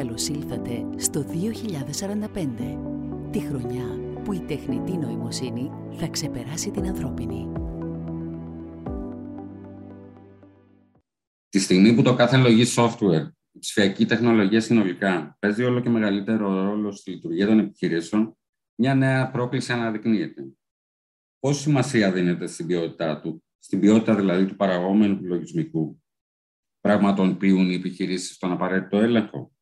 Καλώς ήλθατε στο 2045, τη χρονιά που η τεχνητή νοημοσύνη θα ξεπεράσει την ανθρώπινη. Τη στιγμή που το κάθε λογή software, η ψηφιακή τεχνολογία συνολικά, παίζει όλο και μεγαλύτερο ρόλο στη λειτουργία των επιχειρήσεων, μια νέα πρόκληση αναδεικνύεται. Πόση σημασία δίνεται στην ποιότητά του, στην ποιότητα δηλαδή του παραγόμενου λογισμικού, πραγματοποιούν οι επιχειρήσεις στον απαραίτητο έλεγχο;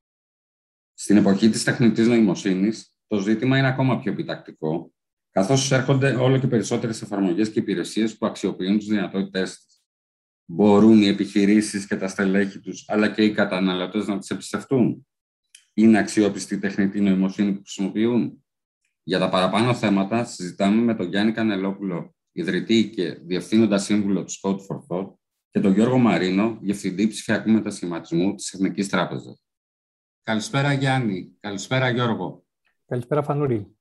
Στην εποχή της τεχνητής νοημοσύνης, το ζήτημα είναι ακόμα πιο επιτακτικό, καθώς έρχονται όλο και περισσότερες εφαρμογές και υπηρεσίες που αξιοποιούν τις δυνατότητές της. Μπορούν οι επιχειρήσεις και τα στελέχη τους, αλλά και οι καταναλωτές να τις εμπιστευτούν; Είναι αξιόπιστη η τεχνητή νοημοσύνη που χρησιμοποιούν; Για τα παραπάνω θέματα συζητάμε με τον Γιάννη Κανελόπουλο, ιδρυτή και διευθύνοντα σύμβουλο του Code for Thought, και τον Γιώργο Μαρίνο, Διευθυντή Ψηφιακού Μετασχηματισμού της Εθνικής Τράπεζας. Καλησπέρα Γιάννη. Καλησπέρα Γιώργο. Καλησπέρα Φανούρη.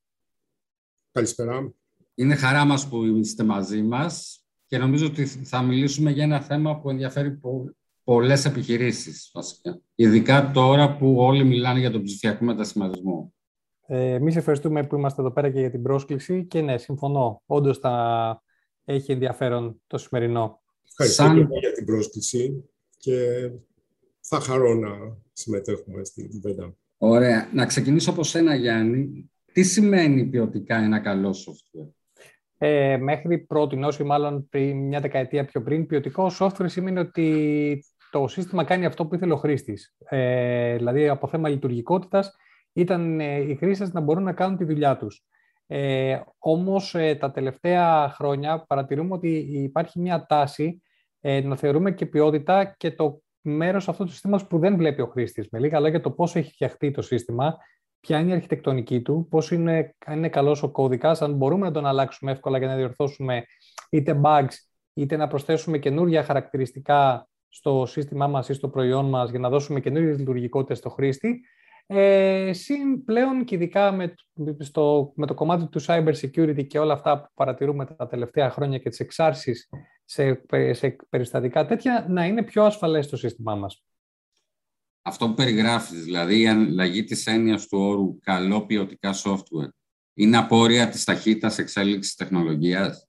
Καλησπέρα. Είναι χαρά μας που είστε μαζί μας και νομίζω ότι θα μιλήσουμε για ένα θέμα που ενδιαφέρει πο- πολλές επιχειρήσεις βασικά. Ειδικά τώρα που όλοι μιλάνε για τον ψηφιακό μετασχηματισμό. Ε, Εμείς ευχαριστούμε που είμαστε εδώ πέρα και για την πρόσκληση και ναι, συμφωνώ. Όντως θα έχει ενδιαφέρον το σημερινό. Ευχαριστώ Σαν- και εγώ για την πρόσκληση και θα χαρώ να συμμετέχουμε στην κουβέντα. Ωραία. Να ξεκινήσω από σένα Γιάννη. Τι σημαίνει ποιοτικά ένα καλό software; Ε, μέχρι πρώτη ή μάλλον πριν, μια δεκαετία πιο πριν, ποιοτικό software σημαίνει ότι το σύστημα κάνει αυτό που ήθελε ο χρήστης. Ε, δηλαδή, από θέμα λειτουργικότητας, ήταν ε, οι χρήστες να μπορούν να κάνουν τη δουλειά τους. Ε, όμως, ε, τα τελευταία χρόνια παρατηρούμε ότι υπάρχει μια τάση ε, να θεωρούμε και ποιότητα και το μέρος αυτού του συστήματος που δεν βλέπει ο χρήστης. Με λίγα λόγια, το πώς έχει φτιαχτεί το σύστημα, ποια είναι η αρχιτεκτονική του, πώς είναι, αν είναι καλός ο κώδικας, αν μπορούμε να τον αλλάξουμε εύκολα για να διορθώσουμε είτε bugs, είτε να προσθέσουμε καινούργια χαρακτηριστικά στο σύστημά μας ή στο προϊόν μας για να δώσουμε καινούργιες λειτουργικότητες στο χρήστη. Ε, συν πλέον και ειδικά με, στο, με το κομμάτι του cyber security και όλα αυτά που παρατηρούμε τα τελευταία χρόνια και τις εξάρσεις σε, σε περιστατικά τέτοια, να είναι πιο ασφαλές το σύστημά μας. Αυτό που περιγράφεις, δηλαδή η αλλαγή της έννοιας του όρου καλό ποιοτικά software, είναι απόρρια της ταχύτητας εξέλιξης τεχνολογίας;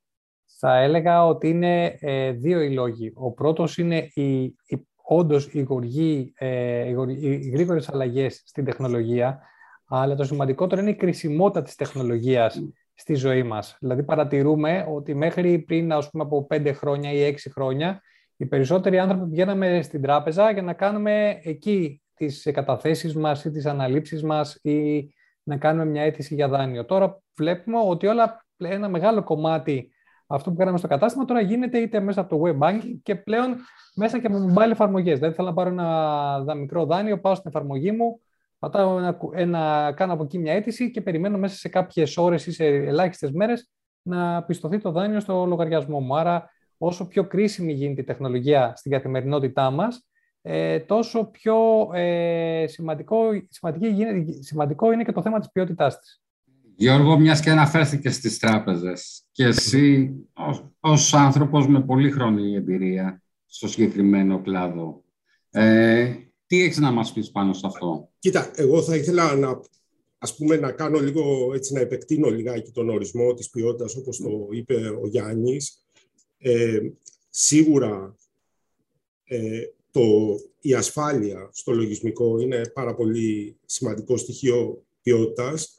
Θα έλεγα ότι είναι ε, δύο οι λόγοι. Ο πρώτος είναι η, η, όντως οι, γοργοί, ε, οι, γοργοί- οι γρήγορες αλλαγές στην τεχνολογία, αλλά το σημαντικότερο είναι η κρισιμότητα της τεχνολογίας στη ζωή μας. Δηλαδή παρατηρούμε ότι μέχρι πριν ας πούμε, από πέντε χρόνια ή έξι χρόνια, οι περισσότεροι άνθρωποι πηγαίναμε στην τράπεζα για να κάνουμε εκεί τις καταθέσεις μας ή τις αναλήψεις μας ή να κάνουμε μια αίτηση για δάνειο. Τώρα βλέπουμε ότι όλα ένα μεγάλο κομμάτι αυτό που κάναμε στο κατάστημα τώρα γίνεται είτε μέσα από το web banking και πλέον μέσα και από mobile εφαρμογές. Δηλαδή θέλω να πάρω ένα δα- μικρό δάνειο, πάω στην εφαρμογή μου, πατάω ένα, κου- ένα, κάνω από εκεί μια αίτηση και περιμένω μέσα σε κάποιες ώρες ή σε ελάχιστες μέρες να πιστωθεί το δάνειο στο λογαριασμό μου. Άρα, όσο πιο κρίσιμη γίνεται η τεχνολογία στην καθημερινότητά μας, ε, τόσο πιο ε, σημαντικό, σημαντική γίνεται- σημαντικό είναι και το θέμα της ποιότητάς της. Γιώργο, μιας και αναφέρθηκες στις τράπεζες και εσύ ως, ως άνθρωπος με πολύχρονη εμπειρία στο συγκεκριμένο κλάδο, ε, τι έχεις να μας πεις πάνω σε αυτό; Κοίτα, εγώ θα ήθελα να, ας πούμε, να κάνω λίγο, έτσι, να επεκτείνω λιγάκι τον ορισμό της ποιότητας, όπως το είπε ο Γιάννης. Ε, σίγουρα ε, το, η ασφάλεια στο λογισμικό είναι πάρα πολύ σημαντικό στοιχείο ποιότητας.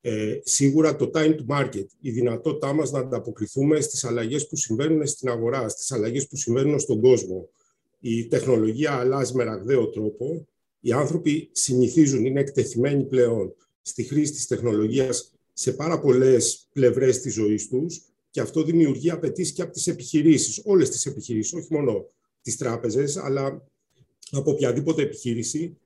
Ε, σίγουρα το time to market, η δυνατότητά μας να ανταποκριθούμε στις αλλαγές που συμβαίνουν στην αγορά, στις αλλαγές που συμβαίνουν στον κόσμο. Η τεχνολογία αλλάζει με ραγδαίο τρόπο. Οι άνθρωποι συνηθίζουν, είναι εκτεθειμένοι πλέον στη χρήση της τεχνολογίας σε πάρα πολλές πλευρές της ζωής τους και αυτό δημιουργεί απαιτήσεις και από τις επιχειρήσεις, όλες τις επιχειρήσεις, όχι μόνο τις τράπεζες, αλλά από οποιαδήποτε επιχείρηση.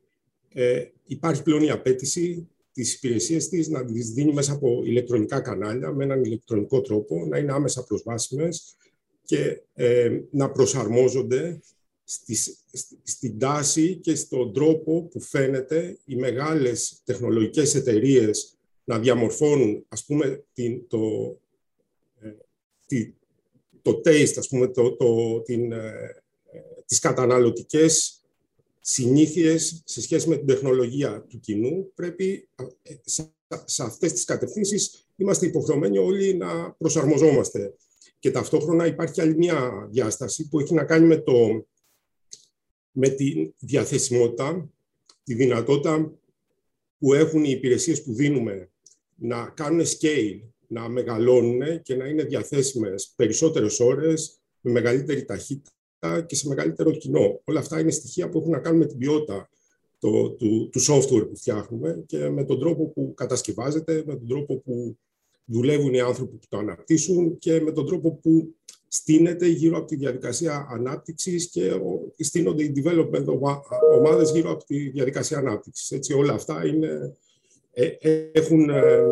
Ε, υπάρχει πλέον η απέτηση τις υπηρεσίες της να τις δίνει μέσα από ηλεκτρονικά κανάλια, με έναν ηλεκτρονικό τρόπο, να είναι άμεσα προσβάσιμες και ε, να προσαρμόζονται στις, στην τάση και στον τρόπο που φαίνεται οι μεγάλες τεχνολογικές εταιρείες να διαμορφώνουν, ας πούμε, την, το, ε, τη, το taste, ας πούμε, το, το, την, ε, τις καταναλωτικές συνήθειες σε σχέση με την τεχνολογία του κοινού. Πρέπει σε, σε αυτές τις κατευθύνσεις είμαστε υποχρεωμένοι όλοι να προσαρμοζόμαστε. Και ταυτόχρονα υπάρχει άλλη μια διάσταση που έχει να κάνει με, το, με τη διαθεσιμότητα, τη δυνατότητα που έχουν οι υπηρεσίες που δίνουμε να κάνουν scale, να μεγαλώνουν και να είναι διαθέσιμες περισσότερες ώρες, με μεγαλύτερη ταχύτητα και σε μεγαλύτερο κοινό. Όλα αυτά είναι στοιχεία που έχουν να κάνουν με την ποιότητα το, του, του software που φτιάχνουμε και με τον τρόπο που κατασκευάζεται, με τον τρόπο που δουλεύουν οι άνθρωποι που το αναπτύσσουν και με τον τρόπο που στείνεται γύρω από τη διαδικασία ανάπτυξης και στείνονται οι development ομάδες γύρω από τη διαδικασία ανάπτυξης. Έτσι, όλα αυτά είναι, ε, έχουν, ε,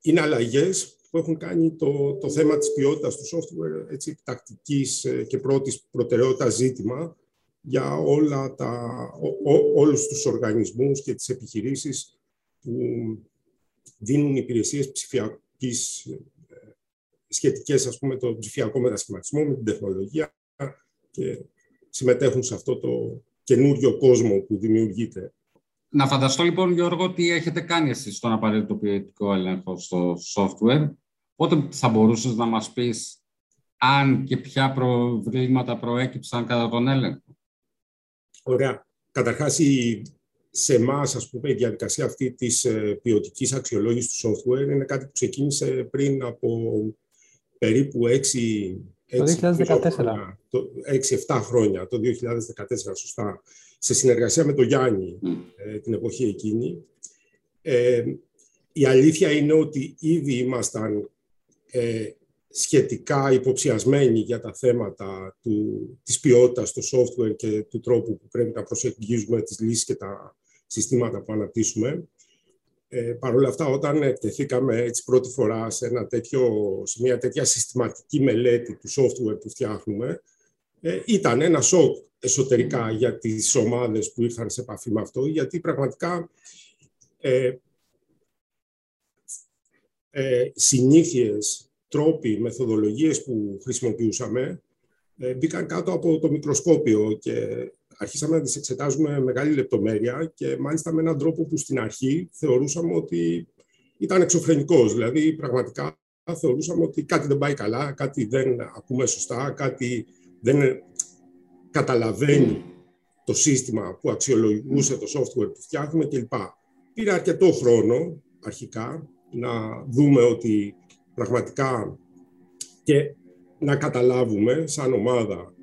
είναι αλλαγές που έχουν κάνει το, το θέμα της ποιότητας του software έτσι, τακτικής ε, και πρώτης προτεραιότητας ζήτημα για όλα τα, ό, όλους τους οργανισμούς και τις επιχειρήσεις που δίνουν υπηρεσίες ψηφιακής σχετικές ας πούμε το ψηφιακό μετασχηματισμό με την τεχνολογία και συμμετέχουν σε αυτό το καινούριο κόσμο που δημιουργείται. Να φανταστώ λοιπόν Γιώργο τι έχετε κάνει εσείς στον απαραίτητο ποιοτικό έλεγχο στο software; Πότε θα μπορούσες να μας πεις αν και ποια προβλήματα προέκυψαν κατά τον έλεγχο; Ωραία. Καταρχάς, η, σε εμάς, ας πούμε, η διαδικασία αυτή της ε, ποιοτικής αξιολόγησης του software είναι κάτι που ξεκίνησε πριν από περίπου 6 το 6-7 χρόνια, το 2014 σωστά, σε συνεργασία με τον Γιάννη ε, την εποχή εκείνη. Ε, η αλήθεια είναι ότι ήδη ήμασταν ε, σχετικά υποψιασμένοι για τα θέματα του, της ποιότητας του software και του τρόπου που πρέπει να προσεγγίζουμε τις λύσεις και τα συστήματα που αναπτύσσουμε. Ε, Παρ' όλα αυτά, όταν εκτεθήκαμε έτσι πρώτη φορά σε, ένα τέτοιο, σε μια τέτοια συστηματική μελέτη του software που φτιάχνουμε, ε, ήταν ένα σοκ εσωτερικά για τις ομάδες που ήρθαν σε επαφή με αυτό, γιατί πραγματικά ε, ε, συνήθειες, τρόποι, μεθοδολογίες που χρησιμοποιούσαμε ε, μπήκαν κάτω από το μικροσκόπιο και αρχίσαμε να τις εξετάζουμε με μεγάλη λεπτομέρεια και μάλιστα με έναν τρόπο που στην αρχή θεωρούσαμε ότι ήταν εξωφρενικός. Δηλαδή, πραγματικά θεωρούσαμε ότι κάτι δεν πάει καλά, κάτι δεν ακούμε σωστά, κάτι δεν καταλαβαίνει το σύστημα που αξιολογούσε το software που φτιάχνουμε κλπ. Πήρε αρκετό χρόνο αρχικά να δούμε ότι πραγματικά και να καταλάβουμε σαν ομάδα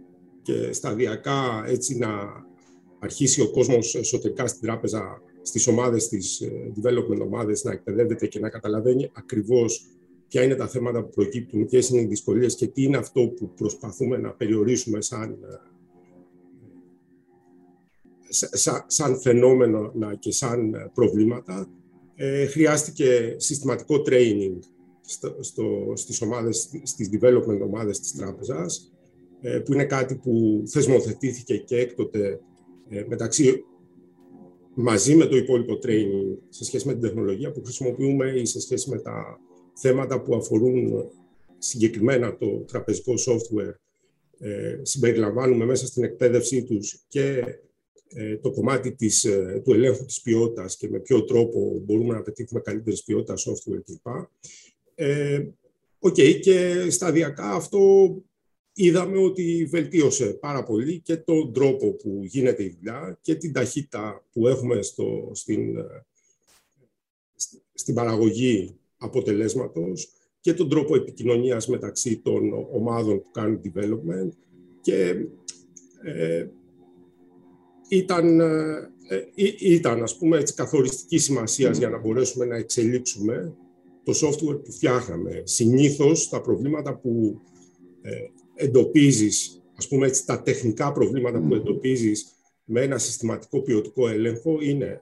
και σταδιακά έτσι να αρχίσει ο κόσμος εσωτερικά στην τράπεζα, στις ομάδες, στις ε, development ομάδες, να εκπαιδεύεται και να καταλαβαίνει ακριβώς ποια είναι τα θέματα που προκύπτουν, ποιες είναι οι δυσκολίες και τι είναι αυτό που προσπαθούμε να περιορίσουμε σαν, ε, σαν, σαν φαινόμενο και σαν προβλήματα. Ε, χρειάστηκε συστηματικό training στο, στο, στις, ομάδες, στις development ομάδες της τράπεζας ε, που είναι κάτι που θεσμοθετήθηκε και έκτοτε ε, μεταξύ μαζί με το υπόλοιπο training σε σχέση με την τεχνολογία που χρησιμοποιούμε ή σε σχέση με τα θέματα που αφορούν συγκεκριμένα το τραπεζικό software ε, συμπεριλαμβάνουμε μέσα στην εκπαίδευσή τους και το κομμάτι της, του ελέγχου της ποιότητας και με ποιο τρόπο μπορούμε να πετύχουμε καλύτερη ποιότητα software κλπ. Ε, okay, και σταδιακά αυτό είδαμε ότι βελτίωσε πάρα πολύ και τον τρόπο που γίνεται η δουλειά και την ταχύτητα που έχουμε στο, στην, στην παραγωγή αποτελέσματος και τον τρόπο επικοινωνίας μεταξύ των ομάδων που κάνουν development και ε, ήταν, ε, ήταν ας πούμε, έτσι, καθοριστική σημασίας για να μπορέσουμε να εξελίξουμε το software που φτιάχναμε. Συνήθως τα προβλήματα που ε, εντοπίζεις, ας πούμε έτσι, τα τεχνικά προβλήματα που εντοπίζεις με ένα συστηματικό ποιοτικό έλεγχο είναι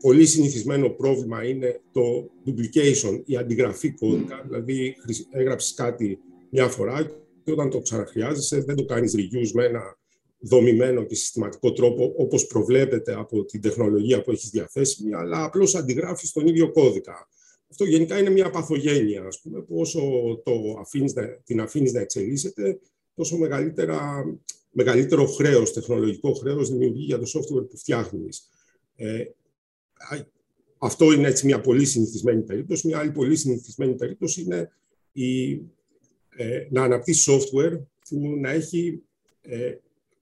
πολύ συνηθισμένο πρόβλημα είναι το duplication, η αντιγραφή κώδικα, δηλαδή έγραψες κάτι μια φορά και όταν το ξαναχρειάζεσαι δεν το κάνεις reuse με ένα δομημένο και συστηματικό τρόπο όπως προβλέπεται από την τεχνολογία που έχεις διαθέσιμη, αλλά απλώς αντιγράφεις τον ίδιο κώδικα. Αυτό γενικά είναι μια παθογένεια, ας πούμε, που όσο το αφήνεις, την αφήνεις να εξελίσσεται, τόσο μεγαλύτερα μεγαλύτερο χρέος, τεχνολογικό χρέος δημιουργεί για το software που φτιάχνεις. Ε, αυτό είναι έτσι μια πολύ συνηθισμένη περίπτωση. Μια άλλη πολύ συνηθισμένη περίπτωση είναι η, ε, να αναπτύσσεις software που να έχει ε,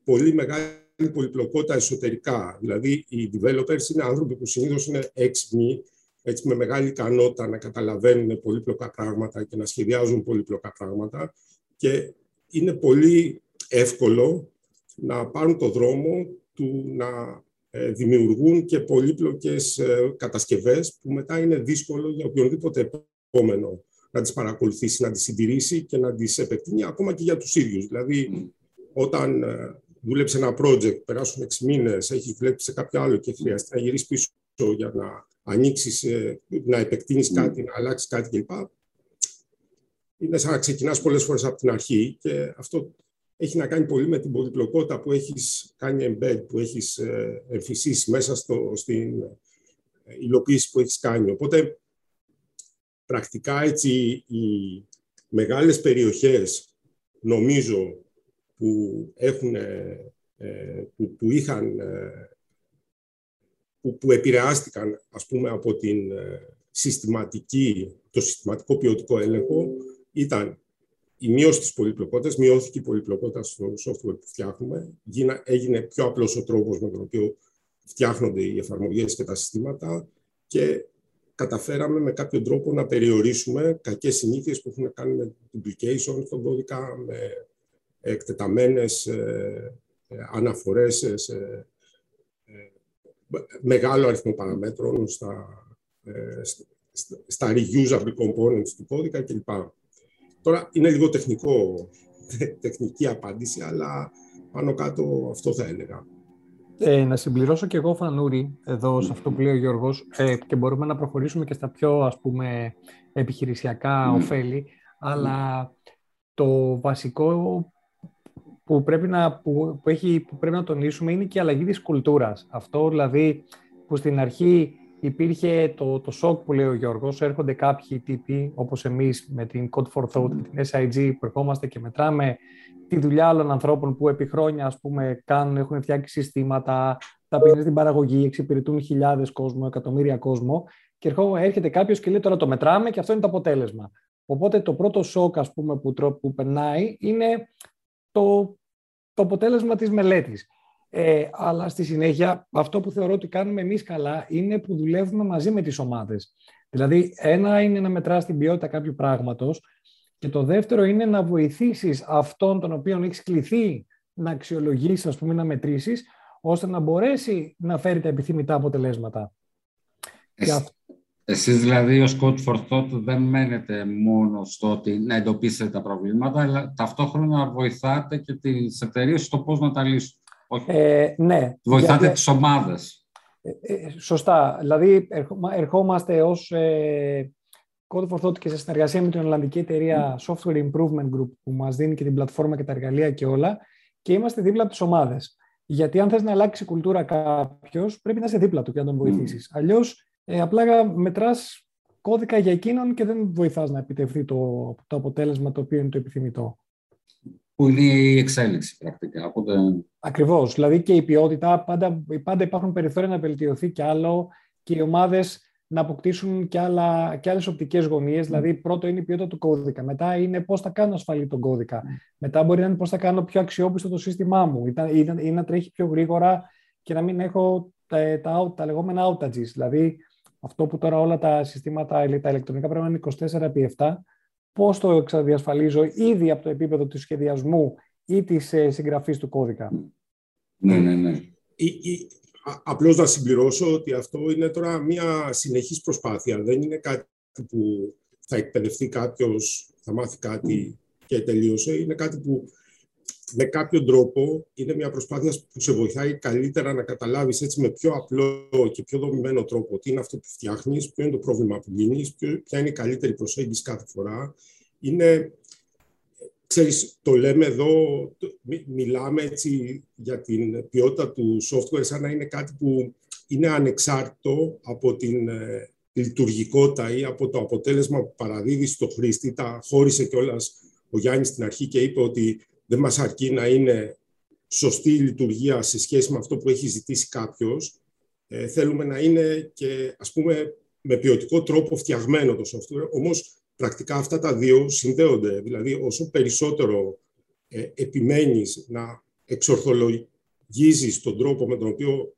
πολύ μεγάλη πολυπλοκότητα εσωτερικά. Δηλαδή, οι developers είναι άνθρωποι που συνήθως είναι έξυπνοι, έτσι με μεγάλη ικανότητα να καταλαβαίνουν πολύπλοκα πράγματα και να σχεδιάζουν πολύπλοκα πράγματα και είναι πολύ εύκολο να πάρουν το δρόμο του να ε, δημιουργούν και πολύπλοκες ε, κατασκευές που μετά είναι δύσκολο για οποιονδήποτε επόμενο να τις παρακολουθήσει, να τις συντηρήσει και να τις επεκτείνει ακόμα και για τους ίδιους. Δηλαδή, όταν ε, δούλεψε ένα project, περάσουν 6 μήνες, έχει βλέπεις σε κάποιο άλλο και χρειάζεται να γυρίσεις πίσω για να ανοίξεις, να επεκτείνεις κάτι, να αλλάξεις κάτι κλπ. Είναι σαν να ξεκινάς πολλές φορές από την αρχή και αυτό έχει να κάνει πολύ με την πολυπλοκότητα που έχεις κάνει embed, που έχεις ε, εμφυσίσει μέσα στο, στην ε, υλοποίηση που έχεις κάνει. Οπότε, πρακτικά έτσι, οι μεγάλες περιοχές, νομίζω, που, έχουν, ε, που, που είχαν, που, που επηρεάστηκαν, ας πούμε, από την συστηματική, το συστηματικό ποιοτικό έλεγχο, ήταν η μείωση της πολυπλοκότητας, μειώθηκε η πολυπλοκότητα στο software που φτιάχνουμε, έγινε πιο απλός ο τρόπος με τον οποίο φτιάχνονται οι εφαρμογές και τα συστήματα και καταφέραμε με κάποιο τρόπο να περιορίσουμε κακές συνήθειες που έχουν να κάνουν με duplication στον κώδικα, με εκτεταμένες ε, ε, αναφορές σε ε, μεγάλο αριθμό παραμέτρων στα, στα reusable components του κώδικα κλπ. Τώρα είναι λίγο τεχνικό, τεχνική απάντηση, αλλά πάνω κάτω αυτό θα έλεγα. Ε, να συμπληρώσω και εγώ, Φανούρη, εδώ σε αυτό που λέει ο Γιώργος, ε, και μπορούμε να προχωρήσουμε και στα πιο, ας πούμε, επιχειρησιακά mm. ωφέλη, αλλά το βασικό που πρέπει, να, που, έχει, που πρέπει να τονίσουμε είναι και η αλλαγή της κουλτούρας. Αυτό, δηλαδή, που στην αρχή υπήρχε το, το σοκ που λέει ο Γιώργος, έρχονται κάποιοι τύποι όπως εμείς με την Code for Thought και την SIG που ερχόμαστε και μετράμε τη δουλειά άλλων ανθρώπων που επί χρόνια ας πούμε κάνουν, έχουν φτιάξει συστήματα, τα πίνουν στην παραγωγή, εξυπηρετούν χιλιάδες κόσμο, εκατομμύρια κόσμο και έρχεται κάποιος και λέει τώρα το μετράμε και αυτό είναι το αποτέλεσμα. Οπότε το πρώτο σοκ ας πούμε που, που περνάει είναι το, το αποτέλεσμα της μελέτης. Ε, αλλά στη συνέχεια αυτό που θεωρώ ότι κάνουμε εμείς καλά είναι που δουλεύουμε μαζί με τις ομάδες. Δηλαδή ένα είναι να μετράς την ποιότητα κάποιου πράγματος και το δεύτερο είναι να βοηθήσεις αυτόν τον οποίο έχεις κληθεί να αξιολογήσεις, ας πούμε, να μετρήσεις, ώστε να μπορέσει να φέρει τα επιθυμητά αποτελέσματα. Εσείς δηλαδή ως Code for Thought δεν μένετε μόνο στο ότι να εντοπίσετε τα προβλήματα, αλλά ταυτόχρονα βοηθάτε και τις εταιρείες στο πώς να τα λύσουν. Ε, ναι. Βοηθάτε για, τις ομάδες. Ε, ε, σωστά. Δηλαδή, ερχόμαστε ως ε, Code for Thought και σε συνεργασία με την Ολλανδική εταιρεία Software Improvement Group που μας δίνει και την πλατφόρμα και τα εργαλεία και όλα και είμαστε δίπλα από τις ομάδες. Γιατί αν θες να αλλάξει κουλτούρα κάποιος, πρέπει να είσαι δίπλα του και να τον βοηθήσεις. Mm. Αλλιώς, ε, απλά μετράς κώδικα για εκείνον και δεν βοηθάς να επιτευχθεί το, το αποτέλεσμα το οποίο είναι το επιθυμητό που είναι η εξέλιξη πρακτικά. Οπότε... Ακριβώς. Δηλαδή και η ποιότητα, πάντα, πάντα υπάρχουν περιθώρια να βελτιωθεί κι άλλο και οι ομάδες να αποκτήσουν και, άλλα, και άλλες οπτικές γωνίες. Δηλαδή πρώτο είναι η ποιότητα του κώδικα, μετά είναι πώς θα κάνω ασφαλή τον κώδικα, μετά μπορεί να είναι πώς θα κάνω πιο αξιόπιστο το σύστημά μου ή, ή, να τρέχει πιο γρήγορα και να μην έχω τα, τα, τα λεγόμενα outages. Δηλαδή αυτό που τώρα όλα τα συστήματα, τα ηλεκτρονικά πρέπει να είναι 24 επί 7, πώς το εξαδιασφαλίζω ήδη από το επίπεδο του σχεδιασμού ή της ε, συγγραφής του κώδικα; Ναι, ναι, ναι. απλώς να συμπληρώσω ότι αυτό είναι τώρα μια συνεχής προσπάθεια. Δεν είναι κάτι που θα εκπαιδευτεί κάποιος, θα μάθει κάτι και τελείωσε. Είναι κάτι που με κάποιο τρόπο είναι μια προσπάθεια που σε βοηθάει καλύτερα να καταλάβεις έτσι με πιο απλό και πιο δομημένο τρόπο τι είναι αυτό που φτιάχνεις, ποιο είναι το πρόβλημα που λύνεις, ποια είναι η καλύτερη προσέγγιση κάθε φορά. Είναι, ξέρεις, το λέμε εδώ, μιλάμε έτσι για την ποιότητα του software σαν να είναι κάτι που είναι ανεξάρτητο από την ε, λειτουργικότητα ή από το αποτέλεσμα που παραδίδεις στο χρήστη. Τα χώρισε κιόλας ο Γιάννης στην αρχή και είπε ότι δεν μας αρκεί να είναι σωστή λειτουργία σε σχέση με αυτό που έχει ζητήσει κάποιος. Ε, θέλουμε να είναι και, ας πούμε, με ποιοτικό τρόπο φτιαγμένο το software. Όμως, πρακτικά αυτά τα δύο συνδέονται. Δηλαδή, όσο περισσότερο ε, επιμένεις να εξορθολογίζεις τον τρόπο με τον οποίο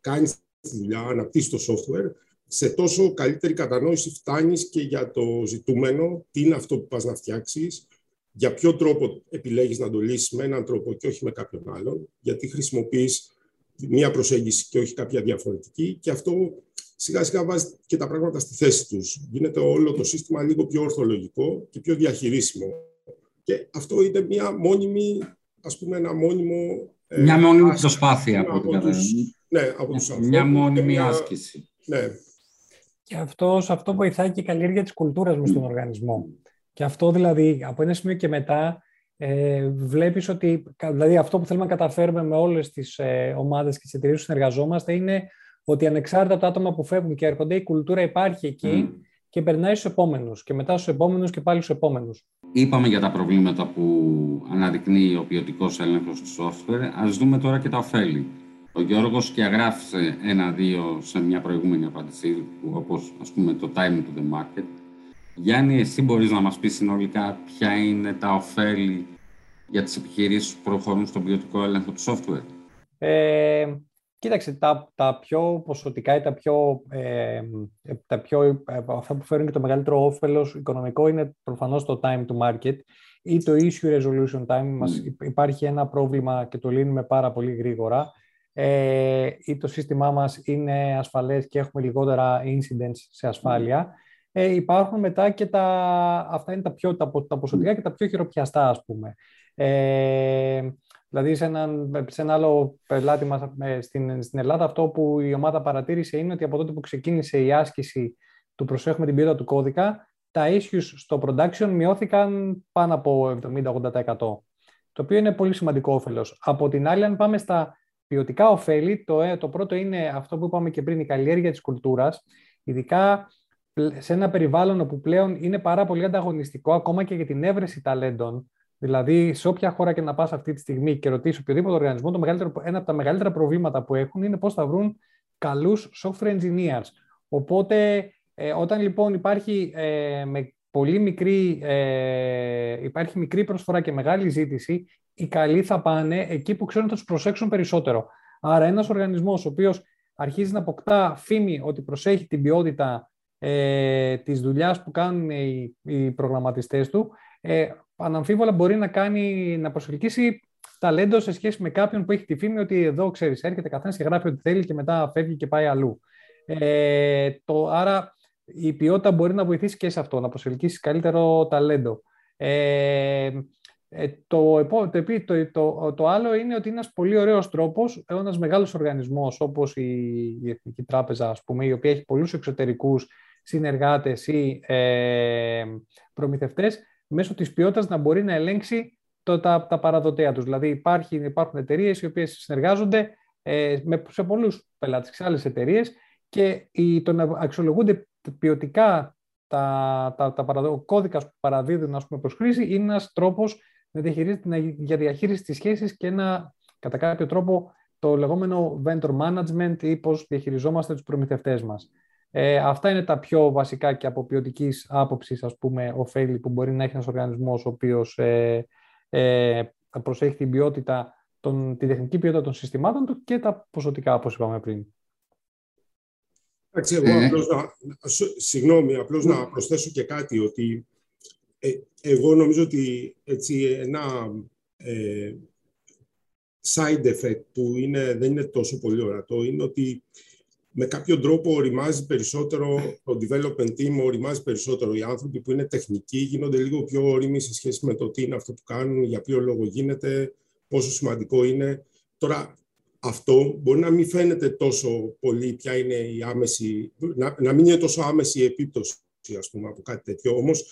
κάνεις τη δουλειά, αναπτύσσεις το software, σε τόσο καλύτερη κατανόηση φτάνεις και για το ζητούμενο, τι είναι αυτό που πας να φτιάξεις, για ποιο τρόπο επιλέγεις να το λύσεις με έναν τρόπο και όχι με κάποιον άλλον, γιατί χρησιμοποιείς μία προσέγγιση και όχι κάποια διαφορετική και αυτό σιγά σιγά βάζει και τα πράγματα στη θέση τους. Γίνεται όλο το σύστημα λίγο πιο ορθολογικό και πιο διαχειρίσιμο. Και αυτό είναι μία μόνιμη, ας πούμε, ένα μόνιμο... Ε, μια μόνιμη προσπάθεια από, από τους, ναι, από τους Μια μόνιμη άσκηση. Ναι. Και αυτό, αυτό βοηθάει και η καλλιέργεια της κουλτούρας μου στον οργανισμό. Και αυτό δηλαδή, από ένα σημείο και μετά, ε, βλέπεις ότι δηλαδή αυτό που θέλουμε να καταφέρουμε με όλες τις ε, ομάδες και τις εταιρείες που συνεργαζόμαστε είναι ότι ανεξάρτητα από τα άτομα που φεύγουν και έρχονται, η κουλτούρα υπάρχει εκεί και περνάει στους επόμενους και μετά στους επόμενους και πάλι στους επόμενους. Είπαμε για τα προβλήματα που αναδεικνύει ο ποιοτικός έλεγχος του software. Α δούμε τώρα και τα ωφέλη. Ο Γιώργος και αγράφησε ένα-δύο σε μια προηγούμενη απάντησή όπως ας πούμε το time to the market. Γιάννη, εσύ μπορείς να μας πεις συνολικά ποια είναι τα ωφέλη για τις επιχειρήσεις που προχωρούν στον ποιοτικό έλεγχο του software; Ε, κοίταξε, τα, τα πιο ποσοτικά ή τα πιο, ε, τα πιο ε, αυτά που φέρουν και το μεγαλύτερο όφελος οικονομικό είναι προφανώς το time to market ή το issue resolution time. Μας υπάρχει ένα πρόβλημα και το λύνουμε πάρα πολύ γρήγορα ε, ή το σύστημά μας είναι ασφαλές και έχουμε λιγότερα incidents σε ασφάλεια ε, υπάρχουν μετά και τα, αυτά είναι τα, πιο, τα, τα ποσοτικά και τα πιο χειροπιαστά, ας πούμε. Ε, δηλαδή, σε, έναν, σε ένα άλλο πελάτη μας ε, στην, στην Ελλάδα, αυτό που η ομάδα παρατήρησε είναι ότι από τότε που ξεκίνησε η άσκηση του προσέχουμε την ποιότητα του κώδικα, τα issues στο production μειώθηκαν πάνω από 70-80%. Το οποίο είναι πολύ σημαντικό όφελος. Από την άλλη, αν πάμε στα ποιοτικά ωφέλη, το, ε, το πρώτο είναι αυτό που είπαμε και πριν, η καλλιέργεια της κουλτούρας. Ειδικά σε ένα περιβάλλον όπου πλέον είναι πάρα πολύ ανταγωνιστικό ακόμα και για την έβρεση ταλέντων. Δηλαδή, σε όποια χώρα και να πας αυτή τη στιγμή και ρωτήσεις οποιοδήποτε οργανισμό, το μεγαλύτερο, ένα από τα μεγαλύτερα προβλήματα που έχουν είναι πώς θα βρουν καλούς software engineers. Οπότε, ε, όταν λοιπόν υπάρχει ε, με πολύ μικρή, ε, υπάρχει μικρή προσφορά και μεγάλη ζήτηση, οι καλοί θα πάνε εκεί που ξέρουν ότι θα τους προσέξουν περισσότερο. Άρα, ένας οργανισμός ο οποίος αρχίζει να αποκτά φήμη ότι προσέχει την ποιότητα ε, της δουλειάς που κάνουν οι, οι προγραμματιστές του, ε, αναμφίβολα μπορεί να, κάνει, να προσελκύσει ταλέντο σε σχέση με κάποιον που έχει τη φήμη ότι εδώ, ξέρεις, έρχεται καθένας και γράφει ό,τι θέλει και μετά φεύγει και πάει αλλού. Ε, το, άρα η ποιότητα μπορεί να βοηθήσει και σε αυτό, να προσελκύσει καλύτερο ταλέντο. Ε, ε το, το, το, το, το, άλλο είναι ότι είναι ένας πολύ ωραίος τρόπος, ένας μεγάλος οργανισμός όπως η, η Εθνική Τράπεζα, ας πούμε, η οποία έχει πολλούς εξωτερικούς συνεργάτες ή ε, προμηθευτές, μέσω της ποιότητας να μπορεί να ελέγξει το, τα, τα παραδοτέα τους. Δηλαδή υπάρχει, υπάρχουν εταιρείες οι οποίες συνεργάζονται ε, με, σε πολλούς πελάτες και σε άλλες εταιρείες και οι, το να αξιολογούνται ποιοτικά τα, τα, τα ο κώδικας που παραδίδουν ας πούμε, προς χρήση είναι ένας τρόπος να για διαχείριση της σχέσης και να κατά κάποιο τρόπο το λεγόμενο vendor management ή πώς διαχειριζόμαστε τους προμηθευτές μας. Ε, αυτά είναι τα πιο βασικά και από ποιοτικής άποψης, ας πούμε, ωφέλη που μπορεί να έχει ένας οργανισμός ο οποίος ε, ε, προσέχει την ποιότητα, τον, τη τεχνική ποιότητα των συστημάτων του και τα ποσοτικά, όπως είπαμε πριν. Εντάξει, εγώ ε. απλώς να, συγγνώμη, απλώς να προσθέσω και κάτι, ότι ε, εγώ νομίζω ότι έτσι ένα ε, side effect που είναι, δεν είναι τόσο πολύ ορατό είναι ότι με κάποιο τρόπο οριμάζει περισσότερο το development team, οριμάζει περισσότερο οι άνθρωποι που είναι τεχνικοί, γίνονται λίγο πιο όριμοι σε σχέση με το τι είναι αυτό που κάνουν, για ποιο λόγο γίνεται, πόσο σημαντικό είναι. Τώρα, αυτό μπορεί να μην φαίνεται τόσο πολύ ποια είναι η άμεση, να, να μην είναι τόσο άμεση η επίπτωση ας πούμε, από κάτι τέτοιο. Όμως,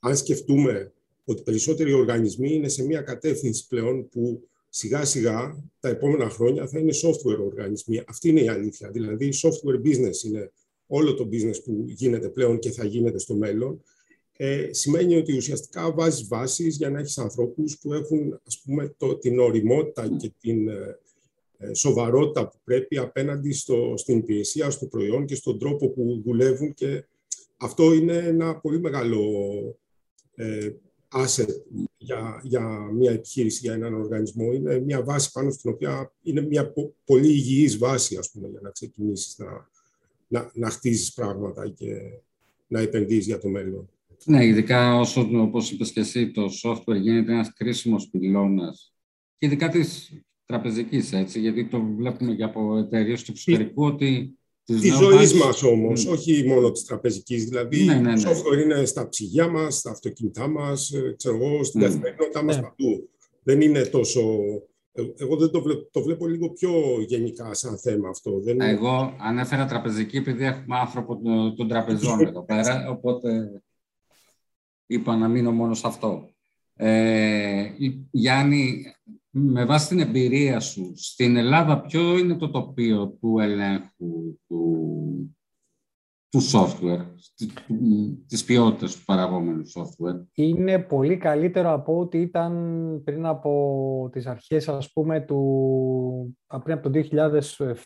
αν σκεφτούμε ότι περισσότεροι οργανισμοί είναι σε μια κατεύθυνση πλέον που σιγά σιγά τα επόμενα χρόνια θα είναι software οργανισμοί. Αυτή είναι η αλήθεια. Δηλαδή, software business είναι όλο το business που γίνεται πλέον και θα γίνεται στο μέλλον. ε, σημαίνει ότι ουσιαστικά βάζεις βάσεις για να έχεις ανθρώπους που έχουν ας πούμε, το, την οριμότητα και την ε, ε, σοβαρότητα που πρέπει απέναντι στο, στην υπηρεσία, στο προϊόν και στον τρόπο που δουλεύουν και αυτό είναι ένα πολύ μεγάλο ε, asset για, για μια επιχείρηση, για έναν οργανισμό. Είναι μια βάση πάνω στην οποία είναι μια πολύ υγιής βάση, ας πούμε, για να ξεκινήσεις να, να, να χτίζεις πράγματα και να επενδύεις για το μέλλον. Ναι, ειδικά όσο, όπως είπες και εσύ, το software γίνεται ένας κρίσιμος πυλώνας και ειδικά της τραπεζικής, έτσι, γιατί το βλέπουμε και από εταιρείες του εξωτερικού ότι Της ζωής μας όμως, mm. όχι μόνο της τραπεζικής. Δηλαδή, ναι, ναι, ναι. το software είναι στα ψυγεία μας, στα αυτοκίνητά μας, ε, ξέρω εγώ, στην mm. καθημερινότητά μας ναι. παντού. Δεν είναι τόσο. Ε, εγώ δεν το βλέπω, το βλέπω λίγο πιο γενικά σαν θέμα αυτό. Δεν είναι... Εγώ ανέφερα τραπεζική επειδή έχουμε άνθρωπο των τραπεζών εδώ πέρα, οπότε είπα να μείνω μόνο σε αυτό. Ε, Γιάννη, με βάση την εμπειρία σου, στην Ελλάδα ποιο είναι το τοπίο του ελέγχου του, του software, της ποιότητας του παραγόμενου software; Είναι πολύ καλύτερο από ό,τι ήταν πριν από τις αρχές, ας πούμε, του, πριν από το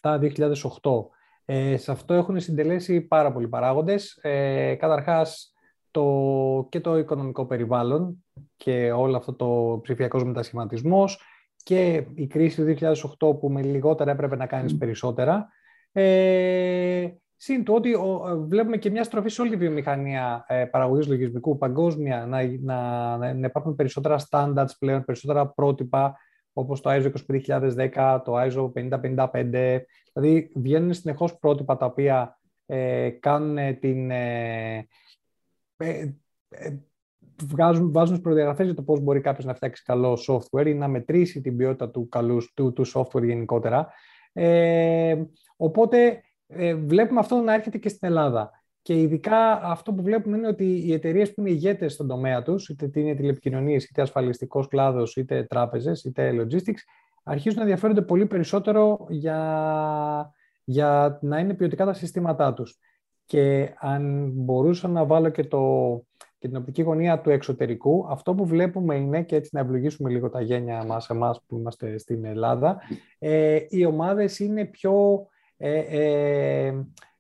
2007-2008. Ε, σε αυτό έχουν συντελέσει πάρα πολλοί παράγοντες. Ε, καταρχάς, το, και το οικονομικό περιβάλλον και όλο αυτό το ψηφιακός μετασχηματισμός, και η κρίση του 2008 που με λιγότερα έπρεπε να κάνεις περισσότερα. Ε, Συν το ότι ο, βλέπουμε και μια στροφή σε όλη τη βιομηχανία ε, παραγωγής λογισμικού παγκόσμια, να, να, να υπάρχουν περισσότερα standards πλέον, περισσότερα πρότυπα, όπως το ISO 25010, το ISO 5055. Δηλαδή, βγαίνουν συνεχώς πρότυπα τα οποία ε, κάνουν την... Ε, ε, ε βγάζουν, βάζουν προδιαγραφές για το πώς μπορεί κάποιος να φτιάξει καλό software ή να μετρήσει την ποιότητα του, καλού, του, του software γενικότερα. Ε, οπότε ε, βλέπουμε αυτό να έρχεται και στην Ελλάδα. Και ειδικά αυτό που βλέπουμε είναι ότι οι εταιρείες που είναι ηγέτες στον τομέα τους, είτε είναι τηλεπικοινωνίες, είτε ασφαλιστικός κλάδος, είτε τράπεζες, είτε logistics, αρχίζουν να ενδιαφέρονται πολύ περισσότερο για, για να είναι ποιοτικά τα συστήματά τους. Και αν μπορούσα να βάλω και το, και την οπτική γωνία του εξωτερικού, αυτό που βλέπουμε είναι, και έτσι να ευλογήσουμε λίγο τα γένια μας, εμάς που είμαστε στην Ελλάδα, ε, οι ομάδες είναι πιο ε, ε,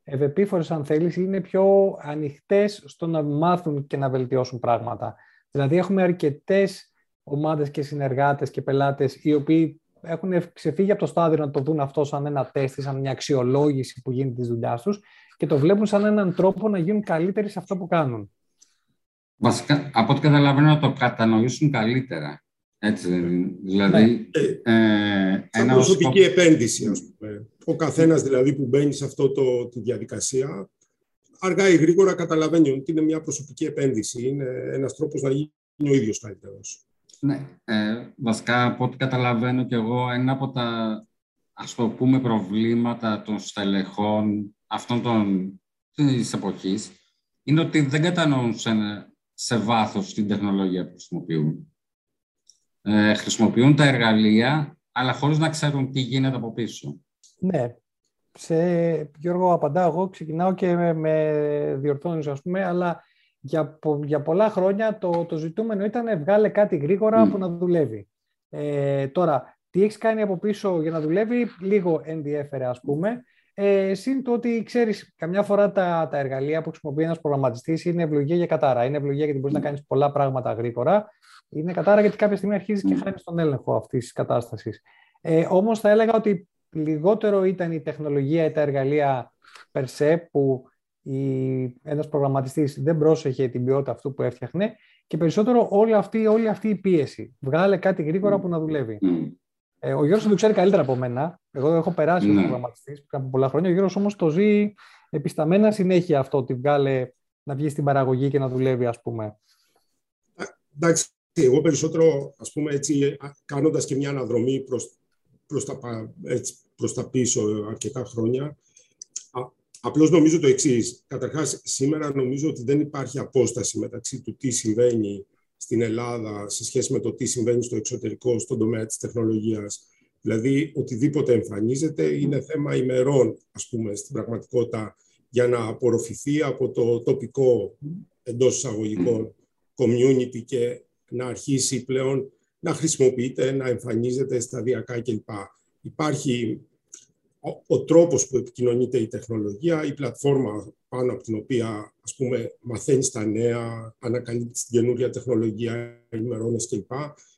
ευεπίφορες, αν θέλεις, είναι πιο ανοιχτές στο να μάθουν και να βελτιώσουν πράγματα. Δηλαδή, έχουμε αρκετές ομάδες και συνεργάτες και πελάτες οι οποίοι έχουν ξεφύγει από το στάδιο να το δουν αυτό σαν ένα τεστ, σαν μια αξιολόγηση που γίνεται της δουλειάς τους και το βλέπουν σαν έναν τρόπο να γίνουν καλύτεροι σε αυτό που κάνουν. Βασικά, από ό,τι καταλαβαίνω, να το κατανοήσουν καλύτερα. Έτσι, δηλαδή... Ναι. Ε, ένα προσωπική επένδυση, ας πούμε. Ο καθένας δηλαδή που μπαίνει σε αυτό το, τη διαδικασία, αργά ή γρήγορα καταλαβαίνει ότι είναι μια προσωπική επένδυση. Είναι ένας τρόπος να γίνει ο ίδιος καλύτερος. Ναι, ε, βασικά από ό,τι καταλαβαίνω και εγώ, ένα από τα ας το πούμε προβλήματα των στελεχών αυτών των, της εποχής είναι ότι δεν κατανοούν σε, σε βάθος την τεχνολογία που χρησιμοποιούν. Ε, χρησιμοποιούν τα εργαλεία, αλλά χωρίς να ξέρουν τι γίνεται από πίσω. Ναι. Σε, Γιώργο, απαντάω εγώ, ξεκινάω και με, με διορθώνεις, ας πούμε, αλλά για, για πολλά χρόνια το, το ζητούμενο ήταν βγάλε κάτι γρήγορα που να δουλεύει. Ε, τώρα, τι έχεις κάνει από πίσω για να δουλεύει, λίγο ενδιέφερε, ας πούμε. Ε, συν το ότι ξέρεις, καμιά φορά τα, τα εργαλεία που χρησιμοποιεί ένας προγραμματιστής είναι ευλογία για κατάρα. Είναι ευλογία γιατί μπορείς να κάνεις πολλά πράγματα γρήγορα. Είναι κατάρα γιατί κάποια στιγμή αρχίζεις και χάνεις τον έλεγχο αυτής της κατάστασης. Ε, Όμως θα έλεγα ότι λιγότερο ήταν η τεχνολογία ή τα εργαλεία περσέ που ένα ένας προγραμματιστής δεν πρόσεχε την ποιότητα αυτού που έφτιαχνε και περισσότερο όλη αυτή, όλη αυτή η πίεση. Βγάλε κάτι γρήγορα που να δουλεύει. Ε, ο Γιώργος το ξέρει καλύτερα από μένα. Εγώ έχω περάσει ναι. προγραμματιστής πριν από πολλά χρόνια. Ο Γιώργος όμως το ζει επισταμένα συνέχεια αυτό ότι βγάλε να βγει στην παραγωγή και να δουλεύει, ας πούμε. Εντάξει, εγώ περισσότερο, ας πούμε, έτσι, κάνοντας και μια αναδρομή προς, προς, τα, έτσι, προς τα πίσω αρκετά χρόνια, απλώς νομίζω το εξής. Καταρχάς, σήμερα νομίζω ότι δεν υπάρχει απόσταση μεταξύ του τι συμβαίνει στην Ελλάδα σε σχέση με το τι συμβαίνει στο εξωτερικό στον τομέα της τεχνολογίας. Δηλαδή, οτιδήποτε εμφανίζεται είναι θέμα ημερών, ας πούμε, στην πραγματικότητα, για να απορροφηθεί από το τοπικό εντός εισαγωγικών community και να αρχίσει πλέον να χρησιμοποιείται, να εμφανίζεται σταδιακά κλπ. Υπάρχει ο, ο τρόπος που επικοινωνείται η τεχνολογία, η πλατφόρμα πάνω από την οποία ας πούμε, μαθαίνεις τα νέα, ανακαλύπτεις την καινούρια τεχνολογία, ενημερώνεις κλπ.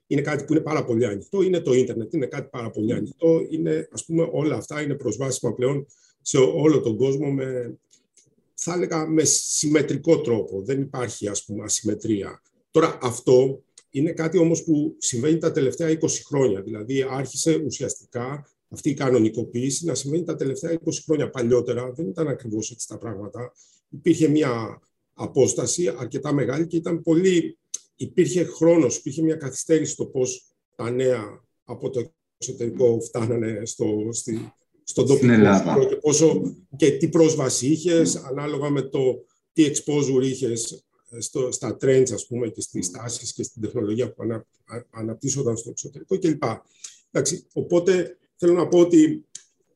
Είναι κάτι που είναι πάρα πολύ ανοιχτό. Είναι το ίντερνετ, είναι κάτι πάρα πολύ ανοιχτό. Είναι, ας πούμε, όλα αυτά είναι προσβάσιμα πλέον σε όλο τον κόσμο με, θα έλεγα, με συμμετρικό τρόπο. Δεν υπάρχει, ας πούμε, ασυμμετρία. Τώρα αυτό είναι κάτι όμως που συμβαίνει τα τελευταία 20 χρόνια. Δηλαδή άρχισε ουσιαστικά αυτή η κανονικοποίηση να συμβαίνει τα τελευταία 20 χρόνια. Παλιότερα δεν ήταν ακριβώς έτσι τα πράγματα. Υπήρχε μια απόσταση αρκετά μεγάλη και ήταν πολύ... Υπήρχε χρόνος, υπήρχε μια καθυστέρηση στο πώς τα νέα από το εξωτερικό φτάνανε στο, στη, στον τοπικό και, πόσο, και τι πρόσβαση είχες ανάλογα με το τι exposure είχες στο, στα trends, ας πούμε, και στις τάσεις και στην τεχνολογία που ανα, αναπτύσσονταν στο εξωτερικό κλπ. Εντάξει, οπότε θέλω να πω ότι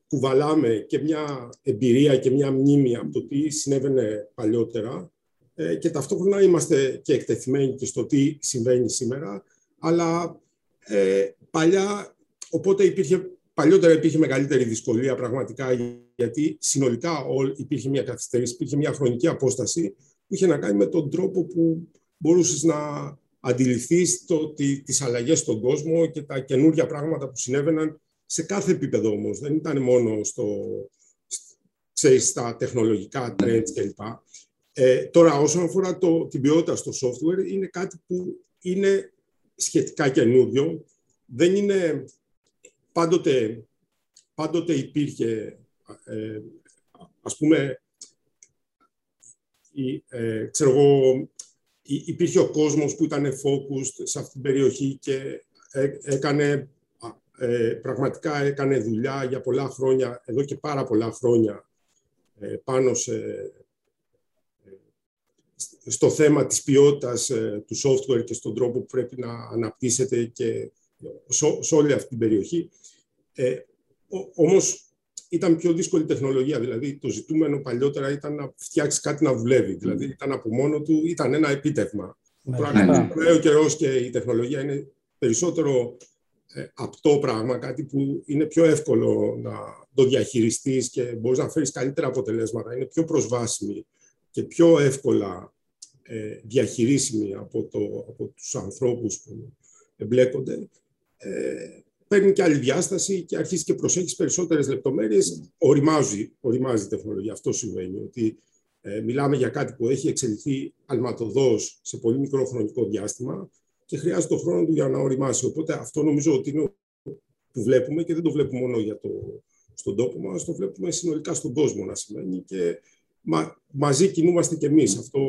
κουβαλάμε και μια εμπειρία και μια μνήμη από το τι συνέβαινε παλιότερα ε, και ταυτόχρονα είμαστε και εκτεθειμένοι και στο τι συμβαίνει σήμερα, αλλά ε, παλιά, οπότε υπήρχε, παλιότερα υπήρχε μεγαλύτερη δυσκολία πραγματικά γιατί συνολικά υπήρχε μια καθυστέρηση, υπήρχε μια χρονική απόσταση που είχε να κάνει με τον τρόπο που μπορούσες να αντιληφθείς το, τι, τις αλλαγές στον κόσμο και τα καινούργια πράγματα που συνέβαιναν σε κάθε επίπεδο όμως. Δεν ήταν μόνο στο, ξέρεις, στα τεχνολογικά trends κλπ. Ε, τώρα, όσον αφορά το, την ποιότητα στο software, είναι κάτι που είναι σχετικά καινούριο. Δεν είναι... Πάντοτε, πάντοτε υπήρχε, ε, ας πούμε, ε, ξέρω εγώ, υπήρχε ο κόσμος που ήταν focused σε αυτή την περιοχή και έκανε, ε, πραγματικά έκανε δουλειά για πολλά χρόνια, εδώ και πάρα πολλά χρόνια, ε, πάνω σε, ε, στο θέμα της ποιότητας του software και στον τρόπο που πρέπει να αναπτύσσεται και σε, όλη αυτή την περιοχή. Ε, όμως ήταν πιο δύσκολη τεχνολογία. Δηλαδή, το ζητούμενο παλιότερα ήταν να φτιάξεις κάτι να δουλεύει. Δηλαδή, ήταν από μόνο του, ήταν ένα επίτευγμα. Ναι, Πράγματι, ναι. ο καιρός και η τεχνολογία είναι περισσότερο ε, απτό πράγμα, κάτι που είναι πιο εύκολο να το διαχειριστείς και μπορείς να φέρεις καλύτερα αποτελέσματα. Είναι πιο προσβάσιμη και πιο εύκολα ε, διαχειρίσιμη από, το, από τους ανθρώπους που εμπλέκονται. Ε, παίρνει και άλλη διάσταση και αρχίζει και προσέχεις περισσότερες λεπτομέρειες. Οριμάζει, οριμάζει η τεχνολογία. Αυτό συμβαίνει, ότι ε, μιλάμε για κάτι που έχει εξελιχθεί αλματοδός σε πολύ μικρό χρονικό διάστημα και χρειάζεται το χρόνο του για να οριμάσει. Οπότε αυτό νομίζω ότι είναι που βλέπουμε και δεν το βλέπουμε μόνο για το, στον τόπο μας, το βλέπουμε συνολικά στον κόσμο να σημαίνει και μα, μαζί κινούμαστε κι εμείς. Αυτό,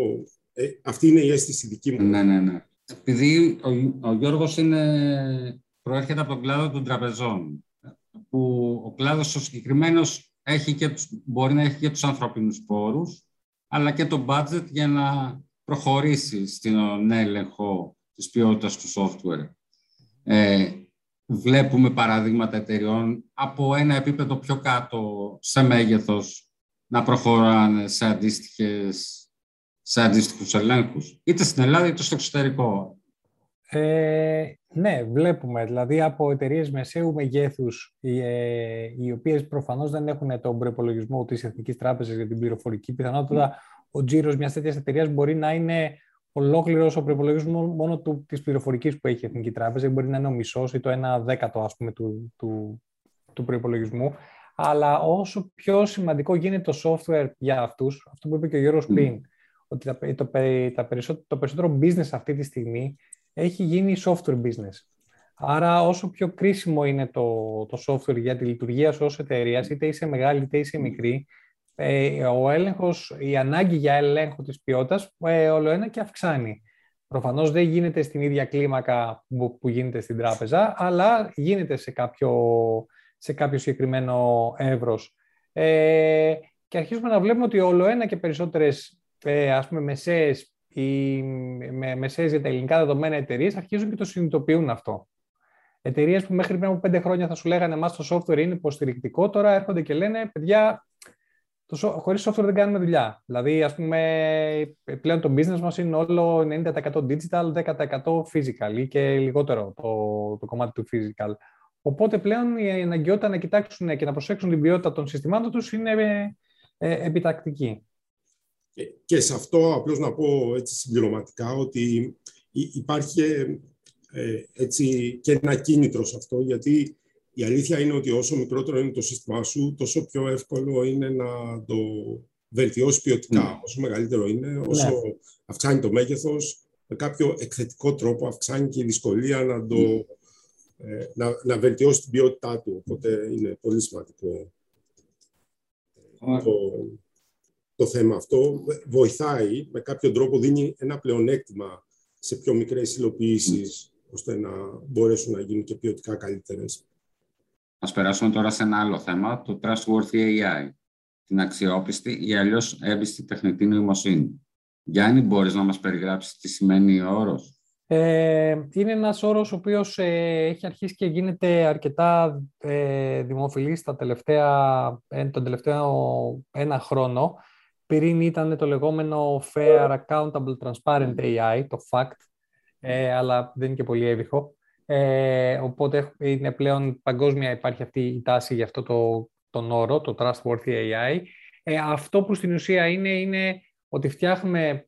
ε, αυτή είναι η αίσθηση δική μου. Ναι, ναι, ναι. Επειδή ο, ο Γιώργος είναι προέρχεται από τον κλάδο των τραπεζών, που ο κλάδος ο συγκεκριμένος έχει και μπορεί να έχει και τους ανθρώπινους πόρους, αλλά και το budget για να προχωρήσει στην έλεγχο της ποιότητας του software. Ε, βλέπουμε παραδείγματα εταιριών από ένα επίπεδο πιο κάτω σε μέγεθος να προχωράνε σε, αντίστοιχες, σε αντίστοιχους ελέγχους, είτε στην Ελλάδα είτε στο εξωτερικό. Ε, ναι, βλέπουμε. Δηλαδή από εταιρείες μεσαίου μεγέθους, οι, ε, οι οποίες προφανώς δεν έχουν τον προπολογισμό της Εθνικής Τράπεζας για την πληροφορική, πιθανότατα ο τζίρος μιας τέτοιας εταιρείας μπορεί να είναι ολόκληρο ο προπολογισμό μόνο της πληροφορικής που έχει η Εθνική Τράπεζα, μπορεί να είναι ο μισός ή το ένα δέκατο ας πούμε, του, του, του προπολογισμού. Αλλά όσο πιο σημαντικό γίνεται το software για αυτούς, αυτό που είπε και ο Γιώργος πριν, ότι το, το, το, περισσότερο, το περισσότερο business αυτή τη στιγμή έχει γίνει software business. Άρα όσο πιο κρίσιμο είναι το, το software για τη λειτουργία σου ως εταιρείας, είτε είσαι μεγάλη είτε είσαι μικρή, ε, ο έλεγχος, η ανάγκη για έλεγχο της ποιότητας ε, όλο ένα και αυξάνει. Προφανώς δεν γίνεται στην ίδια κλίμακα που, που γίνεται στην τράπεζα, αλλά γίνεται σε κάποιο, σε κάποιο συγκεκριμένο εύρος. Ε, και αρχίζουμε να βλέπουμε ότι όλο ένα και περισσότερες ε, ας πούμε, μεσαίες οι με, μεσαίες για τα ελληνικά δεδομένα εταιρείες αρχίζουν και το συνειδητοποιούν αυτό. Εταιρείες που μέχρι πριν από πέντε χρόνια θα σου λέγανε Εμά το software είναι υποστηρικτικό, τώρα έρχονται και λένε Παιδιά, το, χωρίς software δεν κάνουμε δουλειά. Δηλαδή, ας πούμε, πλέον το business μας είναι όλο 90% digital, 10% physical ή και λιγότερο το, το κομμάτι του physical. Οπότε πλέον η αναγκαιότητα να κοιτάξουν και να προσέξουν την ποιότητα των συστημάτων τους είναι ε, επιτακτική. Και σε αυτό απλώς να πω έτσι συμπληρωματικά ότι υπάρχει ε, έτσι και ένα κίνητρο σε αυτό, γιατί η αλήθεια είναι ότι όσο μικρότερο είναι το σύστημά σου, τόσο πιο εύκολο είναι να το βελτιώσεις ποιοτικά. Mm. Όσο μεγαλύτερο είναι, όσο ναι. αυξάνει το μέγεθος, με κάποιο εκθετικό τρόπο αυξάνει και η δυσκολία να, το, ε, να, να βελτιώσει την ποιότητά του. Οπότε είναι πολύ σημαντικό το, το θέμα αυτό. Βοηθάει, με κάποιο τρόπο δίνει ένα πλεονέκτημα σε πιο μικρές υλοποιήσεις, ώστε να μπορέσουν να γίνουν και ποιοτικά καλύτερες. Ας περάσουμε τώρα σε ένα άλλο θέμα, το Trustworthy AI, την αξιόπιστη ή αλλιώς έμπιστη τεχνητή νοημοσύνη. Γιάννη, μπορείς να μας περιγράψεις τι σημαίνει ο όρος; Ε, είναι ένας όρος ο οποίος ε, έχει αρχίσει και γίνεται αρκετά ε, δημοφιλής τα τελευταία, ε, τον τελευταίο ένα χρόνο. Πριν ήταν το λεγόμενο Fair Accountable Transparent AI, το FACT, ε, αλλά δεν είναι και πολύ έβυχο. Ε, οπότε είναι πλέον παγκόσμια υπάρχει αυτή η τάση για αυτό το, τον όρο, το Trustworthy AI. Ε, αυτό που στην ουσία είναι, είναι ότι φτιάχνουμε,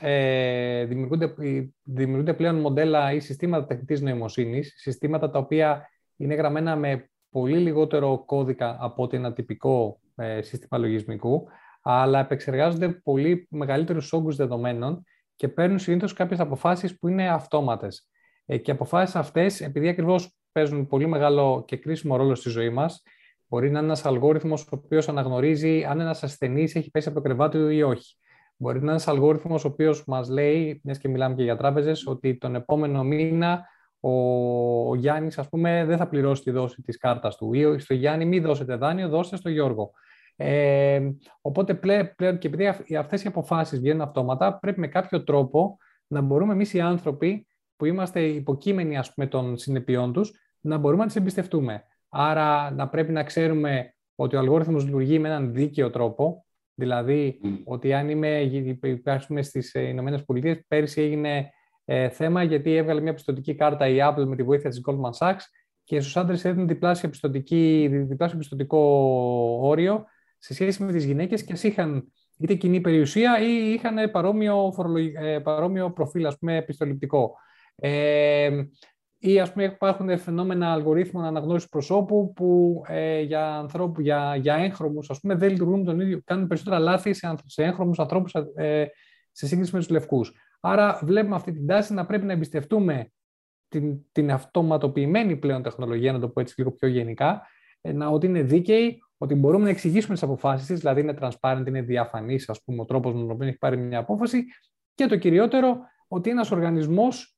ε, δημιουργούνται, δημιουργούνται πλέον μοντέλα ή συστήματα τεχνητής νοημοσύνης, συστήματα τα οποία είναι γραμμένα με πολύ λιγότερο κώδικα από ότι ένα τυπικό ε, σύστημα λογισμικού, αλλά επεξεργάζονται πολύ μεγαλύτερους όγκους δεδομένων και παίρνουν συνήθως κάποιες αποφάσεις που είναι αυτόματες. Ε, και οι αποφάσεις αυτές, επειδή ακριβώς παίζουν πολύ μεγάλο και κρίσιμο ρόλο στη ζωή μας, μπορεί να είναι ένας αλγόριθμος ο οποίος αναγνωρίζει αν ένας ασθενής έχει πέσει από το κρεβάτι του ή όχι. Μπορεί να είναι ένας αλγόριθμος ο οποίος μας λέει, μιας και μιλάμε και για τράπεζες, ότι τον επόμενο μήνα ο, ο Γιάννης, ας πούμε, δεν θα πληρώσει τη δόση της κάρτας του. Ή στο Γιάννη, μην δώσετε δάνειο, δώστε στο Γιώργο. Ε, οπότε πλέον, και επειδή αυτές οι αποφάσεις βγαίνουν αυτόματα, πρέπει με κάποιο τρόπο να μπορούμε εμείς οι άνθρωποι που είμαστε υποκείμενοι ας πούμε, των συνεπειών τους, να μπορούμε να τις εμπιστευτούμε. Άρα να πρέπει να ξέρουμε ότι ο αλγόριθμος λειτουργεί με έναν δίκαιο τρόπο, δηλαδή ότι αν είμαι, υπάρχουμε στις ε, Ηνωμένες Πολιτείες, πέρυσι έγινε ε, θέμα γιατί έβγαλε μια πιστοτική κάρτα η Apple με τη βοήθεια της Goldman Sachs και στους άντρες έδινε διπλάσιο, διπλάσιο πιστοτικό όριο σε σχέση με τις γυναίκες και ας είχαν είτε κοινή περιουσία ή είχαν παρόμοιο, ε, παρόμοιο προφίλ, ας πούμε, επιστοληπτικό. Ε, ή ας πούμε υπάρχουν φαινόμενα αλγορίθμων αναγνώρισης προσώπου που ε, για, ανθρώπου, για, για έγχρωμους ας πούμε, δεν λειτουργούν τον ίδιο, κάνουν περισσότερα λάθη σε, σε έγχρωμους ανθρώπους ε, σε σύγκριση με τους λευκούς. Άρα βλέπουμε αυτή την τάση να πρέπει να εμπιστευτούμε την, την αυτοματοποιημένη πλέον τεχνολογία, να το πω έτσι λίγο πιο γενικά, ε, να, ότι είναι δίκαιη, ότι μπορούμε να εξηγήσουμε τις αποφάσεις της, δηλαδή είναι transparent, είναι διαφανής, ας πούμε, ο τρόπος με τον οποίο έχει πάρει μια απόφαση. Και το κυριότερο, ότι ένας οργανισμός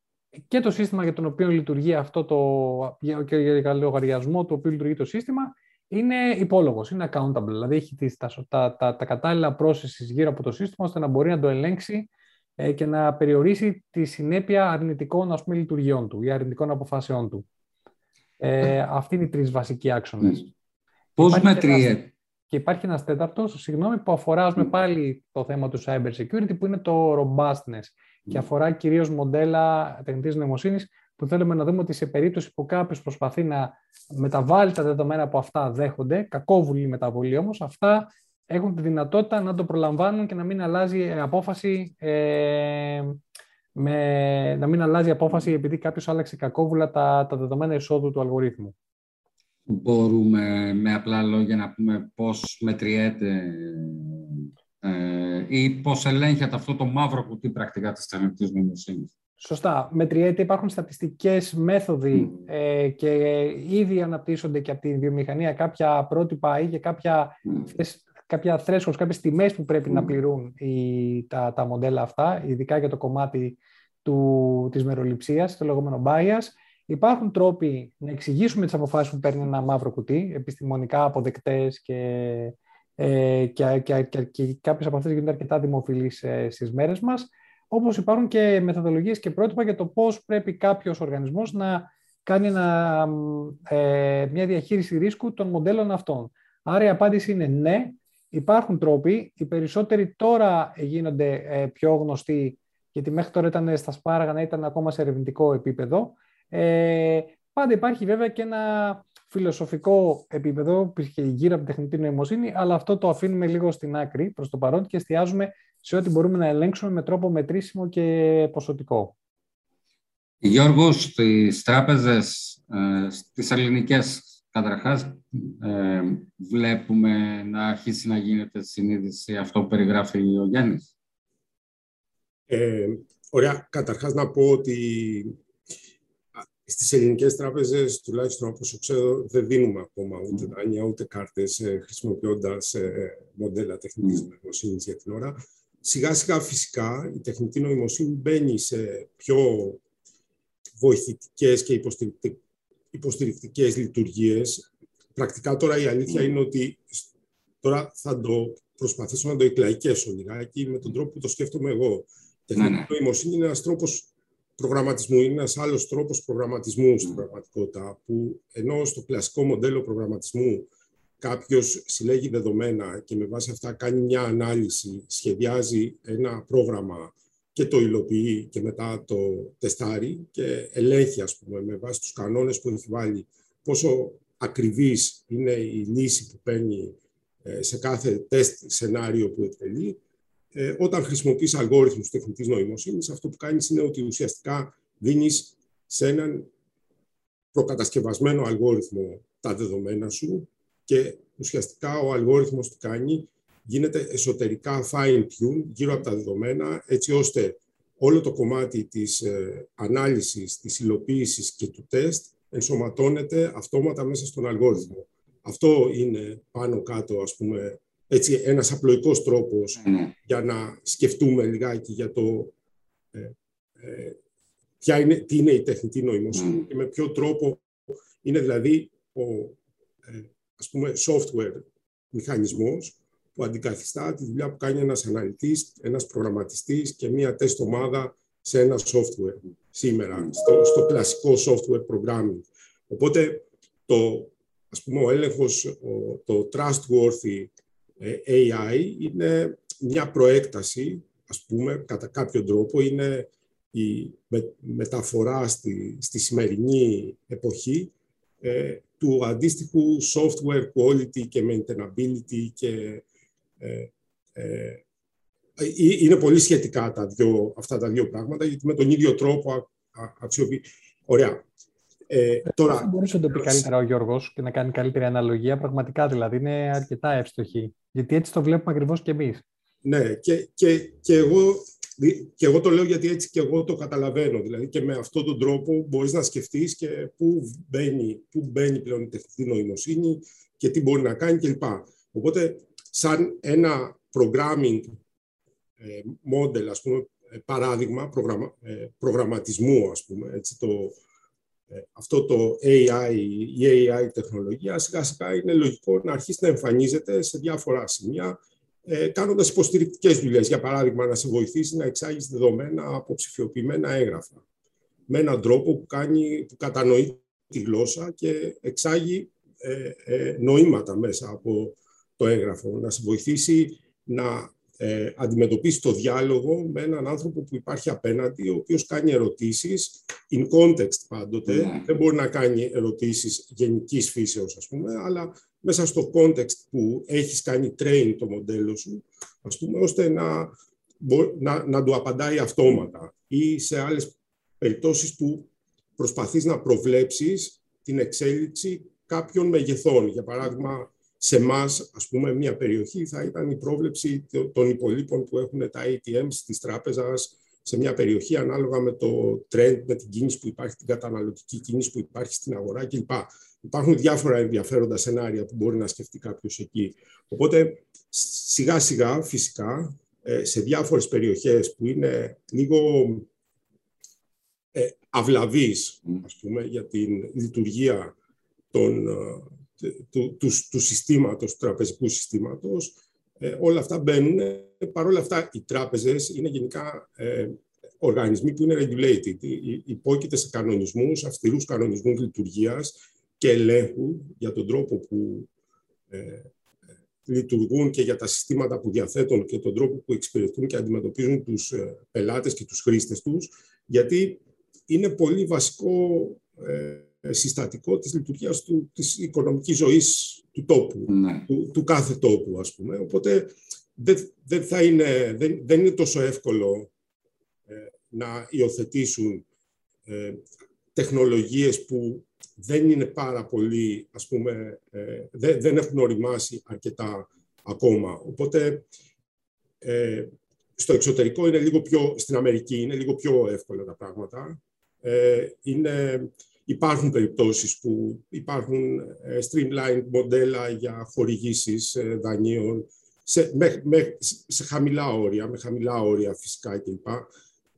και το σύστημα για τον οποίο λειτουργεί αυτό το, και για λογαριασμό το οποίο λειτουργεί το σύστημα, είναι υπόλογος, είναι accountable. Δηλαδή έχει τις, τα, τα, τα, τα κατάλληλα processes γύρω από το σύστημα ώστε να μπορεί να το ελέγξει ε, και να περιορίσει τη συνέπεια αρνητικών ας πούμε, λειτουργιών του ή αρνητικών αποφάσεών του. Ε, αυτοί είναι οι τρεις βασικοί άξονες. Πώς μετριέται. Και υπάρχει ένας τέταρτος, συγγνώμη, που αφορά πάλι το θέμα του cyber security, που είναι το robustness και αφορά κυρίως μοντέλα τεχνητής νοημοσύνης που θέλουμε να δούμε ότι σε περίπτωση που κάποιος προσπαθεί να μεταβάλει τα δεδομένα που αυτά δέχονται, κακόβουλη μεταβολή όμως, αυτά έχουν τη δυνατότητα να το προλαμβάνουν και να μην αλλάζει απόφαση. Ε, με, να μην αλλάζει απόφαση επειδή κάποιος άλλαξε κακόβουλα τα, τα δεδομένα εισόδου του αλγορίθμου. Μπορούμε με απλά λόγια να πούμε πώς μετριέται ε, ή πώς ελέγχεται αυτό το μαύρο κουτί πρακτικά της τεχνητής νοημοσύνης. Σωστά. Μετριέται, υπάρχουν στατιστικές μέθοδοι ε, και ήδη αναπτύσσονται και από τη βιομηχανία κάποια πρότυπα ή και κάποια, mm. κάποια thresholds, κάποιες τιμές που πρέπει να πληρούν οι, τα, τα μοντέλα αυτά, ειδικά για το κομμάτι του, της μεροληψίας, το λεγόμενο bias. Υπάρχουν τρόποι να εξηγήσουμε τις αποφάσεις που παίρνει ένα μαύρο κουτί, επιστημονικά αποδεκτές και ε, και, και, και, και κάποιες από αυτές γίνονται αρκετά δημοφιλείς ε, στις μέρες μας, όπως υπάρχουν και μεθοδολογίες και πρότυπα για το πώς πρέπει κάποιος οργανισμός να κάνει ε, μια διαχείριση ρίσκου των μοντέλων αυτών. Άρα η απάντηση είναι ναι, υπάρχουν τρόποι, οι περισσότεροι τώρα γίνονται ε, πιο γνωστοί, γιατί μέχρι τώρα ήταν στα σπάραγανα, ήταν ακόμα σε ερευνητικό επίπεδο. Ε, πάντα υπάρχει βέβαια και ένα φιλοσοφικό επίπεδο γύρω από την τεχνητή νοημοσύνη, αλλά αυτό το αφήνουμε λίγο στην άκρη προς το παρόν και εστιάζουμε σε ό,τι μπορούμε να ελέγξουμε με τρόπο μετρήσιμο και ποσοτικό. Γιώργος, στις τράπεζες, ε, στις ελληνικές, καταρχάς, ε, βλέπουμε να αρχίσει να γίνεται συνείδηση αυτό που περιγράφει ο Γιάννης; Ε, ωραία. Καταρχάς να πω ότι στις ελληνικές τράπεζες, τουλάχιστον όπως ξέρω, δεν δίνουμε ακόμα ούτε δάνεια, ούτε κάρτες, ε, χρησιμοποιώντας ε, μοντέλα τεχνητής mm. νοημοσύνης για την ώρα. Σιγά σιγά φυσικά η τεχνητή νοημοσύνη μπαίνει σε πιο βοηθητικές και υποστηρικτικές λειτουργίες. Πρακτικά τώρα η αλήθεια είναι ότι τώρα θα το προσπαθήσω να το εκλαϊκέσω λιγάκι με τον τρόπο που το σκέφτομαι εγώ. Η τεχνητή ναι, ναι. νοημοσύνη είναι ένας τρόπος προγραμματισμού, είναι ένας άλλος τρόπος προγραμματισμού στην πραγματικότητα, που ενώ στο κλασικό μοντέλο προγραμματισμού κάποιος συλλέγει δεδομένα και με βάση αυτά κάνει μια ανάλυση, σχεδιάζει ένα πρόγραμμα και το υλοποιεί και μετά το τεστάρει και ελέγχει, ας πούμε, με βάση τους κανόνες που έχει βάλει πόσο ακριβής είναι η λύση που παίρνει ε, σε κάθε τεστ σενάριο που εκτελεί. Ε, όταν χρησιμοποιείς αλγόριθμους τεχνητής νοημοσύνης, αυτό που κάνεις είναι ότι ουσιαστικά δίνεις σε έναν προκατασκευασμένο αλγόριθμο τα δεδομένα σου και ουσιαστικά ο αλγόριθμος τι κάνει, γίνεται εσωτερικά fine-tune γύρω από τα δεδομένα, έτσι ώστε όλο το κομμάτι της ε, ανάλυσης, της υλοποίησης και του τεστ ενσωματώνεται αυτόματα μέσα στον αλγόριθμο. Αυτό είναι πάνω κάτω, ας πούμε, έτσι, ένας απλοϊκός τρόπος ναι. για να σκεφτούμε λιγάκι για το ε, ε, ποια είναι, τι είναι η τεχνητή νοημοσύνη ναι. και με ποιο τρόπο είναι δηλαδή ο ε, ας πούμε software μηχανισμός που αντικαθιστά τη δουλειά που κάνει ένας αναλυτής, ένας προγραμματιστής και μία τεστ ομάδα σε ένα software σήμερα, στο, στο κλασικό software programming. Οπότε, το, ας πούμε, ο έλεγχος, το trustworthy ε, AI είναι μια προέκταση, ας πούμε, κατά κάποιο τρόπο, είναι η μεταφορά στη, στη σημερινή εποχή ε, του αντίστοιχου software quality και maintainability και ε, ε, είναι πολύ σχετικά τα δύο, αυτά τα δύο πράγματα, γιατί με τον ίδιο τρόπο αξιοποιεί. Ωραία. Ε, τώρα... Θα μπορούσε να το πει καλύτερα ο Γιώργος και να κάνει καλύτερη αναλογία. Πραγματικά δηλαδή είναι αρκετά εύστοχη. Γιατί έτσι το βλέπουμε ακριβώς και εμείς. Ναι, και, και, και, εγώ, και εγώ το λέω γιατί έτσι και εγώ το καταλαβαίνω. Δηλαδή και με αυτόν τον τρόπο μπορείς να σκεφτείς και πού μπαίνει, πού μπαίνει πλέον η τεχνητή νοημοσύνη και τι μπορεί να κάνει κλπ. Οπότε, σαν ένα programming ε, model, ας πούμε, ε, παράδειγμα προγραμμα, ε, προγραμματισμού, ας πούμε, έτσι, το, αυτό το AI, η AI τεχνολογία, σιγά σιγά είναι λογικό να αρχίσει να εμφανίζεται σε διάφορα σημεία, ε, κάνοντας υποστηρικτικές δουλειές. Για παράδειγμα, να σε βοηθήσει να εξάγεις δεδομένα από ψηφιοποιημένα έγγραφα. Με έναν τρόπο που, κάνει, που κατανοεί τη γλώσσα και εξάγει ε, νοήματα μέσα από το έγγραφο. Να σε βοηθήσει να ε, αντιμετωπίσει το διάλογο με έναν άνθρωπο που υπάρχει απέναντι, ο οποίος κάνει ερωτήσεις, in context πάντοτε, ναι. δεν μπορεί να κάνει ερωτήσεις γενικής φύσεως, ας πούμε, αλλά μέσα στο context που έχεις κάνει train το μοντέλο σου, ας πούμε, ώστε να, να, να του απαντάει αυτόματα ή σε άλλες περιπτώσεις που προσπαθείς να προβλέψεις την εξέλιξη κάποιων μεγεθών. Για παράδειγμα, σε εμά, ας πούμε, μια περιοχή θα ήταν η πρόβλεψη των υπολείπων που έχουν τα ATM της τράπεζας σε μια περιοχή ανάλογα με το trend, με την κίνηση που υπάρχει, την καταναλωτική κίνηση που υπάρχει στην αγορά κλπ. Υπάρχουν διάφορα ενδιαφέροντα σενάρια που μπορεί να σκεφτεί κάποιος εκεί. Οπότε, σιγά σιγά, φυσικά, ε, σε διάφορες περιοχές που είναι λίγο ε, αυλαβείς, ας πούμε, για την λειτουργία των, ε, του, του, του συστήματος, του τραπεζικού συστήματος. Ε, όλα αυτά μπαίνουν. Παρ' όλα αυτά, οι τράπεζες είναι γενικά ε, οργανισμοί που είναι regulated. Υπόκειται σε κανονισμούς, αυστηρούς κανονισμούς λειτουργίας και ελέγχου για τον τρόπο που ε, λειτουργούν και για τα συστήματα που διαθέτουν και τον τρόπο που εξυπηρετούν και αντιμετωπίζουν τους ε, πελάτες και τους χρήστες τους, γιατί είναι πολύ βασικό ε, συστατικό της λειτουργίας του, της οικονομικής ζωής του τόπου, ναι. του, του, κάθε τόπου, ας πούμε. Οπότε δεν, δεν, θα είναι, δεν, δεν είναι τόσο εύκολο ε, να υιοθετήσουν ε, τεχνολογίες που δεν είναι πάρα πολύ, ας πούμε, ε, δεν, δεν έχουν οριμάσει αρκετά ακόμα. Οπότε, ε, στο εξωτερικό είναι λίγο πιο, στην Αμερική είναι λίγο πιο εύκολα τα πράγματα. Ε, είναι, υπάρχουν περιπτώσεις που υπάρχουν ε, streamlined μοντέλα για χορηγήσεις ε, δανείων σε, με, με, σε χαμηλά όρια, με χαμηλά όρια φυσικά κλπ.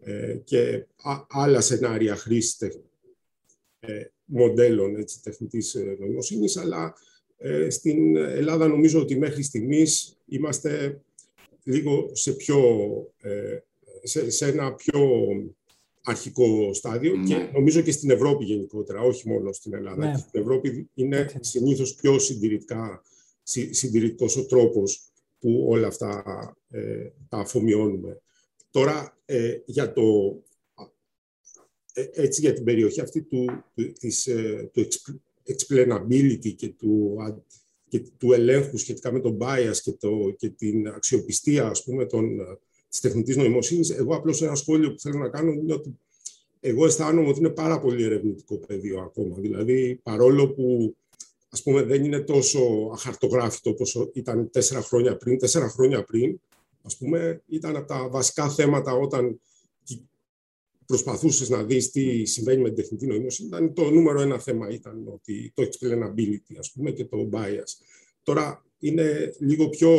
Ε, και άλλα σενάρια χρήσης ε, μοντέλων έτσι, τεχνητής ε, νοημοσύνης, αλλά ε, στην Ελλάδα νομίζω ότι μέχρι στιγμής είμαστε λίγο σε, πιο, ε, σε, σε ένα πιο αρχικό στάδιο και ναι. νομίζω και στην Ευρώπη γενικότερα, όχι μόνο στην Ελλάδα. Ναι. Στην Ευρώπη είναι συνήθως πιο συντηρητικά, συντηρητικός ο τρόπος που όλα αυτά ε, τα αφομοιώνουμε. Τώρα, ε, για το, ε, έτσι για την περιοχή αυτή του, του, της, ε, του explainability και του, και του ελέγχου σχετικά με τον bias και, το, και την αξιοπιστία, ας πούμε, των, της τεχνητής νοημοσύνης, εγώ απλώς ένα σχόλιο που θέλω να κάνω είναι ότι εγώ αισθάνομαι ότι είναι πάρα πολύ ερευνητικό πεδίο ακόμα. Δηλαδή, παρόλο που ας πούμε, δεν είναι τόσο αχαρτογράφητο όπως ήταν τέσσερα χρόνια πριν. Τέσσερα χρόνια πριν, ας πούμε, ήταν από τα βασικά θέματα όταν προσπαθούσες να δεις τι συμβαίνει με την τεχνητή νοημοσύνη. Ήταν το νούμερο ένα θέμα ήταν ότι το explainability, ας πούμε, και το bias. Τώρα είναι λίγο πιο...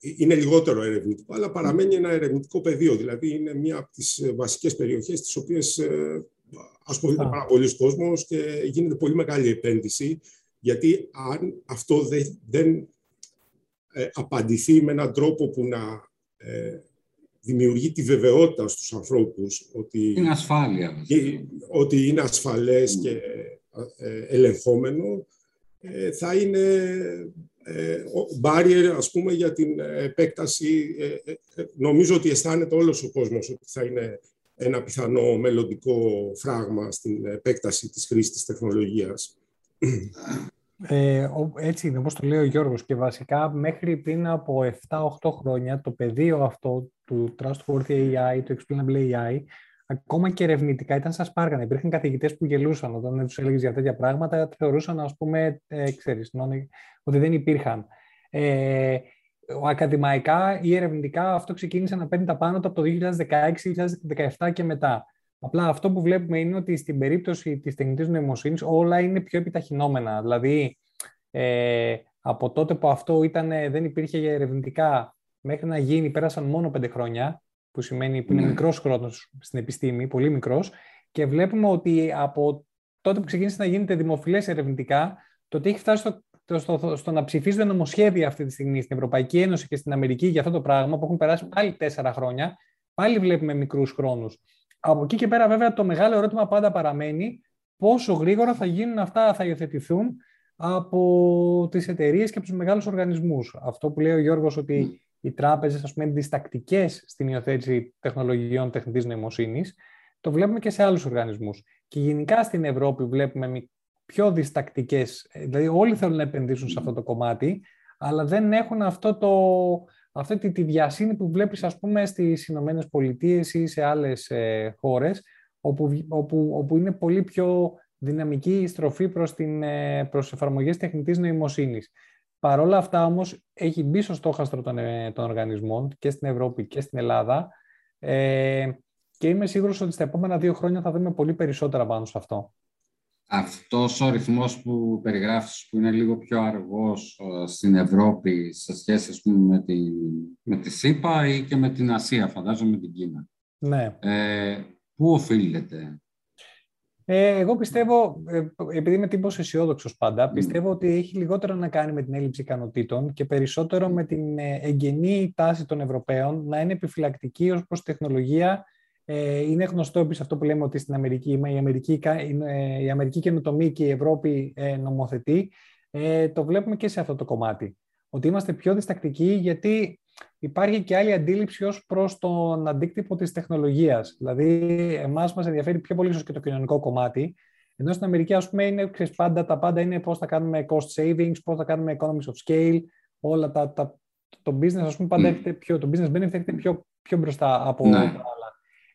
Είναι λιγότερο ερευνητικό, αλλά παραμένει ένα ερευνητικό πεδίο. Δηλαδή, είναι μία από τις βασικές περιοχές τις οποίες ε, ασχολείται πάρα πολλοί κόσμος και γίνεται πολύ μεγάλη επένδυση γιατί αν αυτό δεν, δεν ε, απαντηθεί με έναν τρόπο που να ε, δημιουργεί τη βεβαιότητα στους ανθρώπους ότι είναι ασφάλεια. ότι είναι ασφαλές mm. και ε, ελεγχόμενο, ε, θα είναι ε, barrier, ας πούμε, για την επέκταση. νομίζω ότι αισθάνεται όλος ο κόσμος ότι θα είναι ένα πιθανό μελλοντικό φράγμα στην επέκταση της χρήσης της τεχνολογίας. Ε, έτσι είναι, όπως το λέει ο Γιώργος και βασικά μέχρι πριν από 7-8 χρόνια το πεδίο αυτό του Trustworthy AI, του Explainable AI, ακόμα και ερευνητικά ήταν σαν σπάργανα. Υπήρχαν καθηγητές που γελούσαν όταν τους έλεγες για τέτοια πράγματα, θεωρούσαν, ας πούμε, ε, ξέρεις, ότι δεν υπήρχαν. Ε, ακαδημαϊκά ή ερευνητικά αυτό ξεκίνησε να παίρνει τα πάνω του από το 2016-2017 και μετά. Απλά αυτό που βλέπουμε είναι ότι στην περίπτωση της τεχνητής νοημοσύνης όλα είναι πιο επιταχυνόμενα. Δηλαδή, ε, από τότε που αυτό ήταν, δεν υπήρχε για ερευνητικά μέχρι να γίνει, πέρασαν μόνο πέντε χρόνια, που σημαίνει που είναι ναι. μικρός χρόνος στην επιστήμη, πολύ μικρός, και βλέπουμε ότι από τότε που ξεκίνησε να γίνεται δημοφιλές ερευνητικά, το ότι έχει φτάσει στο, στο, στο, να ψηφίζονται νομοσχέδια αυτή τη στιγμή στην Ευρωπαϊκή Ένωση και στην Αμερική για αυτό το πράγμα, που έχουν περάσει πάλι τέσσερα χρόνια, πάλι βλέπουμε μικρούς χρόνους. Από εκεί και πέρα, βέβαια, το μεγάλο ερώτημα πάντα παραμένει πόσο γρήγορα θα γίνουν αυτά, θα υιοθετηθούν από τις εταιρείες και από τους μεγάλους οργανισμούς. Αυτό που λέει ο Γιώργος ότι οι τράπεζες ας πούμε, είναι διστακτικές στην υιοθέτηση τεχνολογιών τεχνητής νοημοσύνης, το βλέπουμε και σε άλλους οργανισμούς. Και γενικά στην Ευρώπη βλέπουμε πιο διστακτικές, δηλαδή όλοι θέλουν να επενδύσουν σε αυτό το κομμάτι, αλλά δεν έχουν αυτό το, αυτή τη, τη διασύνη που βλέπεις ας πούμε στις Ηνωμένες Πολιτείες ή σε άλλες ε, χώρες όπου, όπου, όπου είναι πολύ πιο δυναμική η στροφή προς, την, ε, προς εφαρμογές τεχνητής νοημοσύνης. Παρ' όλα αυτά όμως έχει μπει στο στόχαστρο των, ε, των οργανισμών και στην Ευρώπη και στην Ελλάδα ε, και είμαι σίγουρος ότι στα επόμενα δύο χρόνια θα δούμε πολύ περισσότερα πάνω σε αυτό αυτός ο ρυθμός που περιγράφεις που είναι λίγο πιο αργός ε, στην Ευρώπη σε σχέση με, τη, με τη ΣΥΠΑ ή και με την Ασία, φαντάζομαι με την Κίνα. Ναι. Ε, πού οφείλεται; Ε, εγώ πιστεύω, ε, επειδή είμαι τύπος αισιόδοξος πάντα, πιστεύω ότι έχει λιγότερο να κάνει με την έλλειψη ικανοτήτων και περισσότερο με την εγγενή τάση των Ευρωπαίων να είναι επιφυλακτική ως προς τεχνολογία ε, είναι γνωστό επίσης αυτό που λέμε ότι στην Αμερική η Αμερική, η Αμερική καινοτομή και η Ευρώπη ε, νομοθετεί. Ε, το βλέπουμε και σε αυτό το κομμάτι. ότι είμαστε πιο διστακτικοί γιατί υπάρχει και άλλη αντίληψη ως προς τον αντίκτυπο της τεχνολογίας. Δηλαδή, εμάς μας ενδιαφέρει πιο πολύ ίσως και το κοινωνικό κομμάτι, ενώ στην Αμερική, ας πούμε, είναι, ξέρεις, πάντα, τα πάντα είναι πώς θα κάνουμε cost savings, πώς θα κάνουμε economies of scale, όλα τα, τα το business, ας πούμε, πάντα mm. πιο, το business benefit έρχεται πιο, πιο μπροστά από ναι. τα άλλα.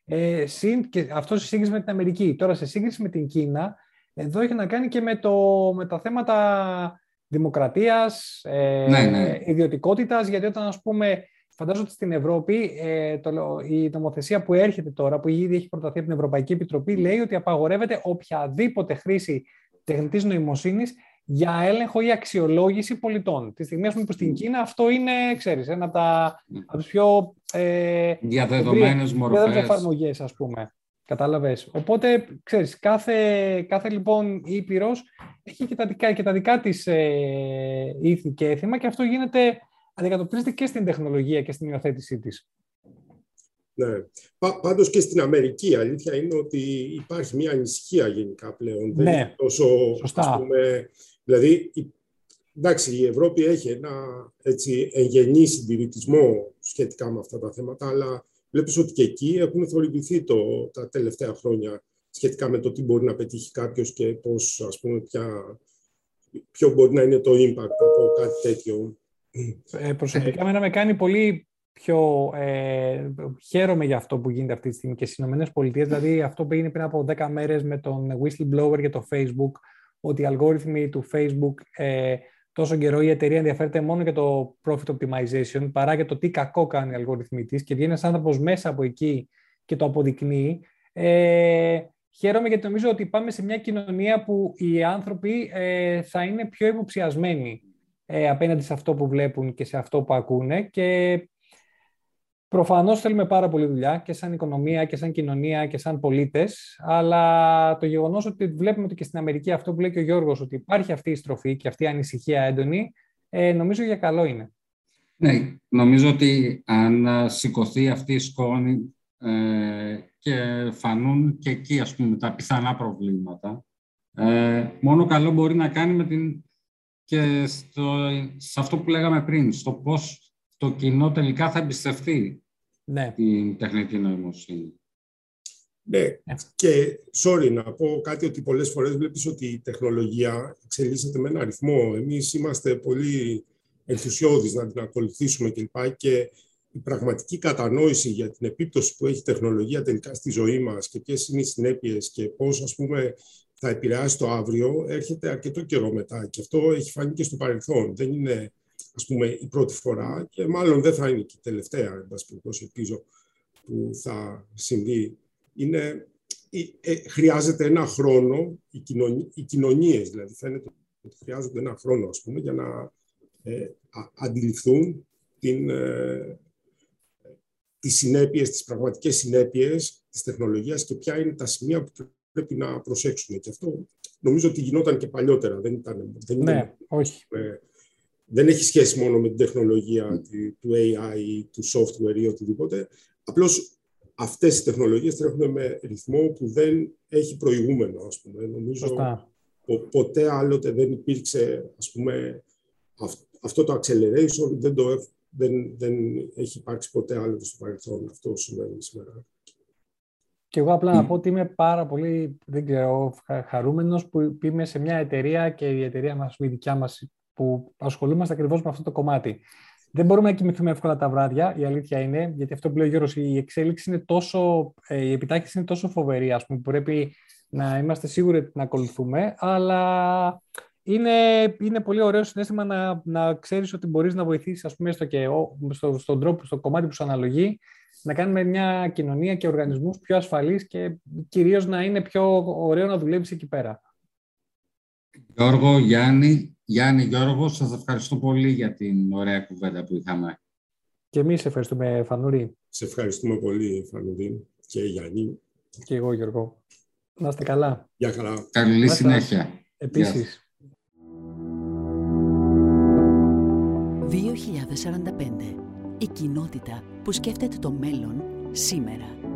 Ε, συν, και αυτό σε σύγκριση με την Αμερική. Τώρα, σε σύγκριση με την Κίνα, εδώ έχει να κάνει και με, το, με τα θέματα δημοκρατίας, ε, ναι, ναι. ιδιωτικότητας, γιατί όταν, ας πούμε, φαντάζομαι ότι στην Ευρώπη ε, το, η νομοθεσία που έρχεται τώρα, που ήδη έχει προταθεί από την Ευρωπαϊκή Επιτροπή, λέει ότι απαγορεύεται οποιαδήποτε χρήση τεχνητής νοημοσύνης για έλεγχο ή αξιολόγηση πολιτών. Τη στιγμή που στην Κίνα αυτό είναι, ξέρεις, ένα από, τα, από τις πιο ε, διαδεδομένες μορφές. εφαρμογές, ας πούμε. Κατάλαβες. Οπότε, ξέρεις, κάθε, κάθε λοιπόν ήπειρος έχει και τα δικά, και τα δικά της ε, ήθη και έθιμα και αυτό γίνεται, αντικατοπτρίζεται και στην τεχνολογία και στην υιοθέτησή της. Ναι. Πάντως και στην Αμερική η αλήθεια είναι ότι υπάρχει μια ανησυχία γενικά πλέον. Ναι. Δεν τόσο, Σωστά. Ας πούμε, Δηλαδή, εντάξει, η Ευρώπη έχει ένα έτσι, εγγενή συντηρητισμό σχετικά με αυτά τα θέματα, αλλά βλέπεις ότι και εκεί έχουν θορυβηθεί το, τα τελευταία χρόνια σχετικά με το τι μπορεί να πετύχει κάποιος και πώς, ας πούμε, ποια, ποιο μπορεί να είναι το impact από κάτι τέτοιο. Ε, προσωπικά, ε, με κάνει πολύ πιο... Ε, χαίρομαι για αυτό που γίνεται αυτή τη στιγμή και στις ΗΠΑ. Δηλαδή, αυτό που έγινε πριν από 10 μέρες με τον whistleblower για το Facebook, ότι οι αλγόριθμοι του Facebook ε, τόσο καιρό η εταιρεία ενδιαφέρεται μόνο για το profit optimization παρά για το τι κακό κάνει οι αλγόριθμοι τη και βγαίνει ένας άνθρωπος μέσα από εκεί και το αποδεικνύει. Ε, χαίρομαι γιατί νομίζω ότι πάμε σε μια κοινωνία που οι άνθρωποι ε, θα είναι πιο υποψιασμένοι ε, απέναντι σε αυτό που βλέπουν και σε αυτό που ακούνε και Προφανώς θέλουμε πάρα πολύ δουλειά και σαν οικονομία και σαν κοινωνία και σαν πολίτες, αλλά το γεγονός ότι βλέπουμε ότι και στην Αμερική αυτό που λέει και ο Γιώργος, ότι υπάρχει αυτή η στροφή και αυτή η ανησυχία έντονη, ε, νομίζω για καλό είναι. Ναι, νομίζω ότι αν σηκωθεί αυτή η σκόνη ε, και φανούν και εκεί ας πούμε, τα πιθανά προβλήματα, ε, μόνο καλό μπορεί να κάνει με την, και στο, σε αυτό που λέγαμε πριν, στο πώς το κοινό τελικά θα εμπιστευτεί ναι. την τεχνητή νοημοσύνη. Ναι, ε. και sorry να πω κάτι ότι πολλές φορές βλέπεις ότι η τεχνολογία εξελίσσεται με ένα ρυθμό. Εμείς είμαστε πολύ ενθουσιώδεις να την ακολουθήσουμε κλπ. Και η πραγματική κατανόηση για την επίπτωση που έχει η τεχνολογία τελικά στη ζωή μας και ποιες είναι οι συνέπειες και πώς ας πούμε θα επηρεάσει το αύριο έρχεται αρκετό καιρό μετά και αυτό έχει φανεί και στο παρελθόν. Δεν είναι ας πούμε, η πρώτη φορά και μάλλον δεν θα είναι και η τελευταία, εν ελπίζω, που θα συμβεί. Είναι, ε, χρειάζεται ένα χρόνο, οι, κοινωνίες, οι κοινωνίες δηλαδή, φαίνεται ότι χρειάζονται ένα χρόνο, ας πούμε, για να ε, αντιληφθούν την, ε, τις συνέπειες, τις πραγματικές συνέπειες της τεχνολογίας και ποια είναι τα σημεία που πρέπει να προσέξουν. Και αυτό νομίζω ότι γινόταν και παλιότερα. Δεν ήταν, δεν ναι, όχι. Ε, δεν έχει σχέση μόνο με την τεχνολογία του AI ή του software ή οτιδήποτε. Απλώς αυτές οι τεχνολογίες τρέχουν με ρυθμό που δεν έχει προηγούμενο, ας πούμε. Νομίζω ποτέ άλλοτε δεν υπήρξε, ας πούμε, αυτό το acceleration δεν, το, δεν, δεν έχει υπάρξει ποτέ άλλοτε στο παρελθόν. Αυτό συμβαίνει σήμερα. Και εγώ απλά να πω ότι είμαι πάρα πολύ, δεν ξέρω, χαρούμενος που είμαι σε μια εταιρεία και η εταιρεία μας, η δικιά μας που ασχολούμαστε ακριβώς με αυτό το κομμάτι. Δεν μπορούμε να κοιμηθούμε εύκολα τα βράδια, η αλήθεια είναι, γιατί αυτό που λέει ο Γιώργος, η εξέλιξη είναι τόσο, ε, η επιτάχυνση είναι τόσο φοβερή, ας πούμε, που πρέπει να είμαστε σίγουροι ότι την ακολουθούμε, αλλά είναι, είναι πολύ ωραίο συνέστημα να, να ξέρεις ότι μπορείς να βοηθήσεις, ας πούμε, στο και, στο, στον τρόπο, στο κομμάτι που σου αναλογεί, να κάνουμε μια κοινωνία και οργανισμούς πιο ασφαλείς και κυρίως να είναι πιο ωραίο να δουλεύεις εκεί πέρα. Γιώργο, Γιάννη, Γιάννη, Γιώργος, σας ευχαριστώ πολύ για την ωραία κουβέντα που είχαμε. Και εμείς ευχαριστούμε, Φανούρη. Σε ευχαριστούμε πολύ, Φανούρη και Γιάννη. Και εγώ, Γιώργο. Να είστε καλά. Γεια χαρά. Καλή συνέχεια. Επίσης. 2045. Η κοινότητα που σκέφτεται το μέλλον σήμερα.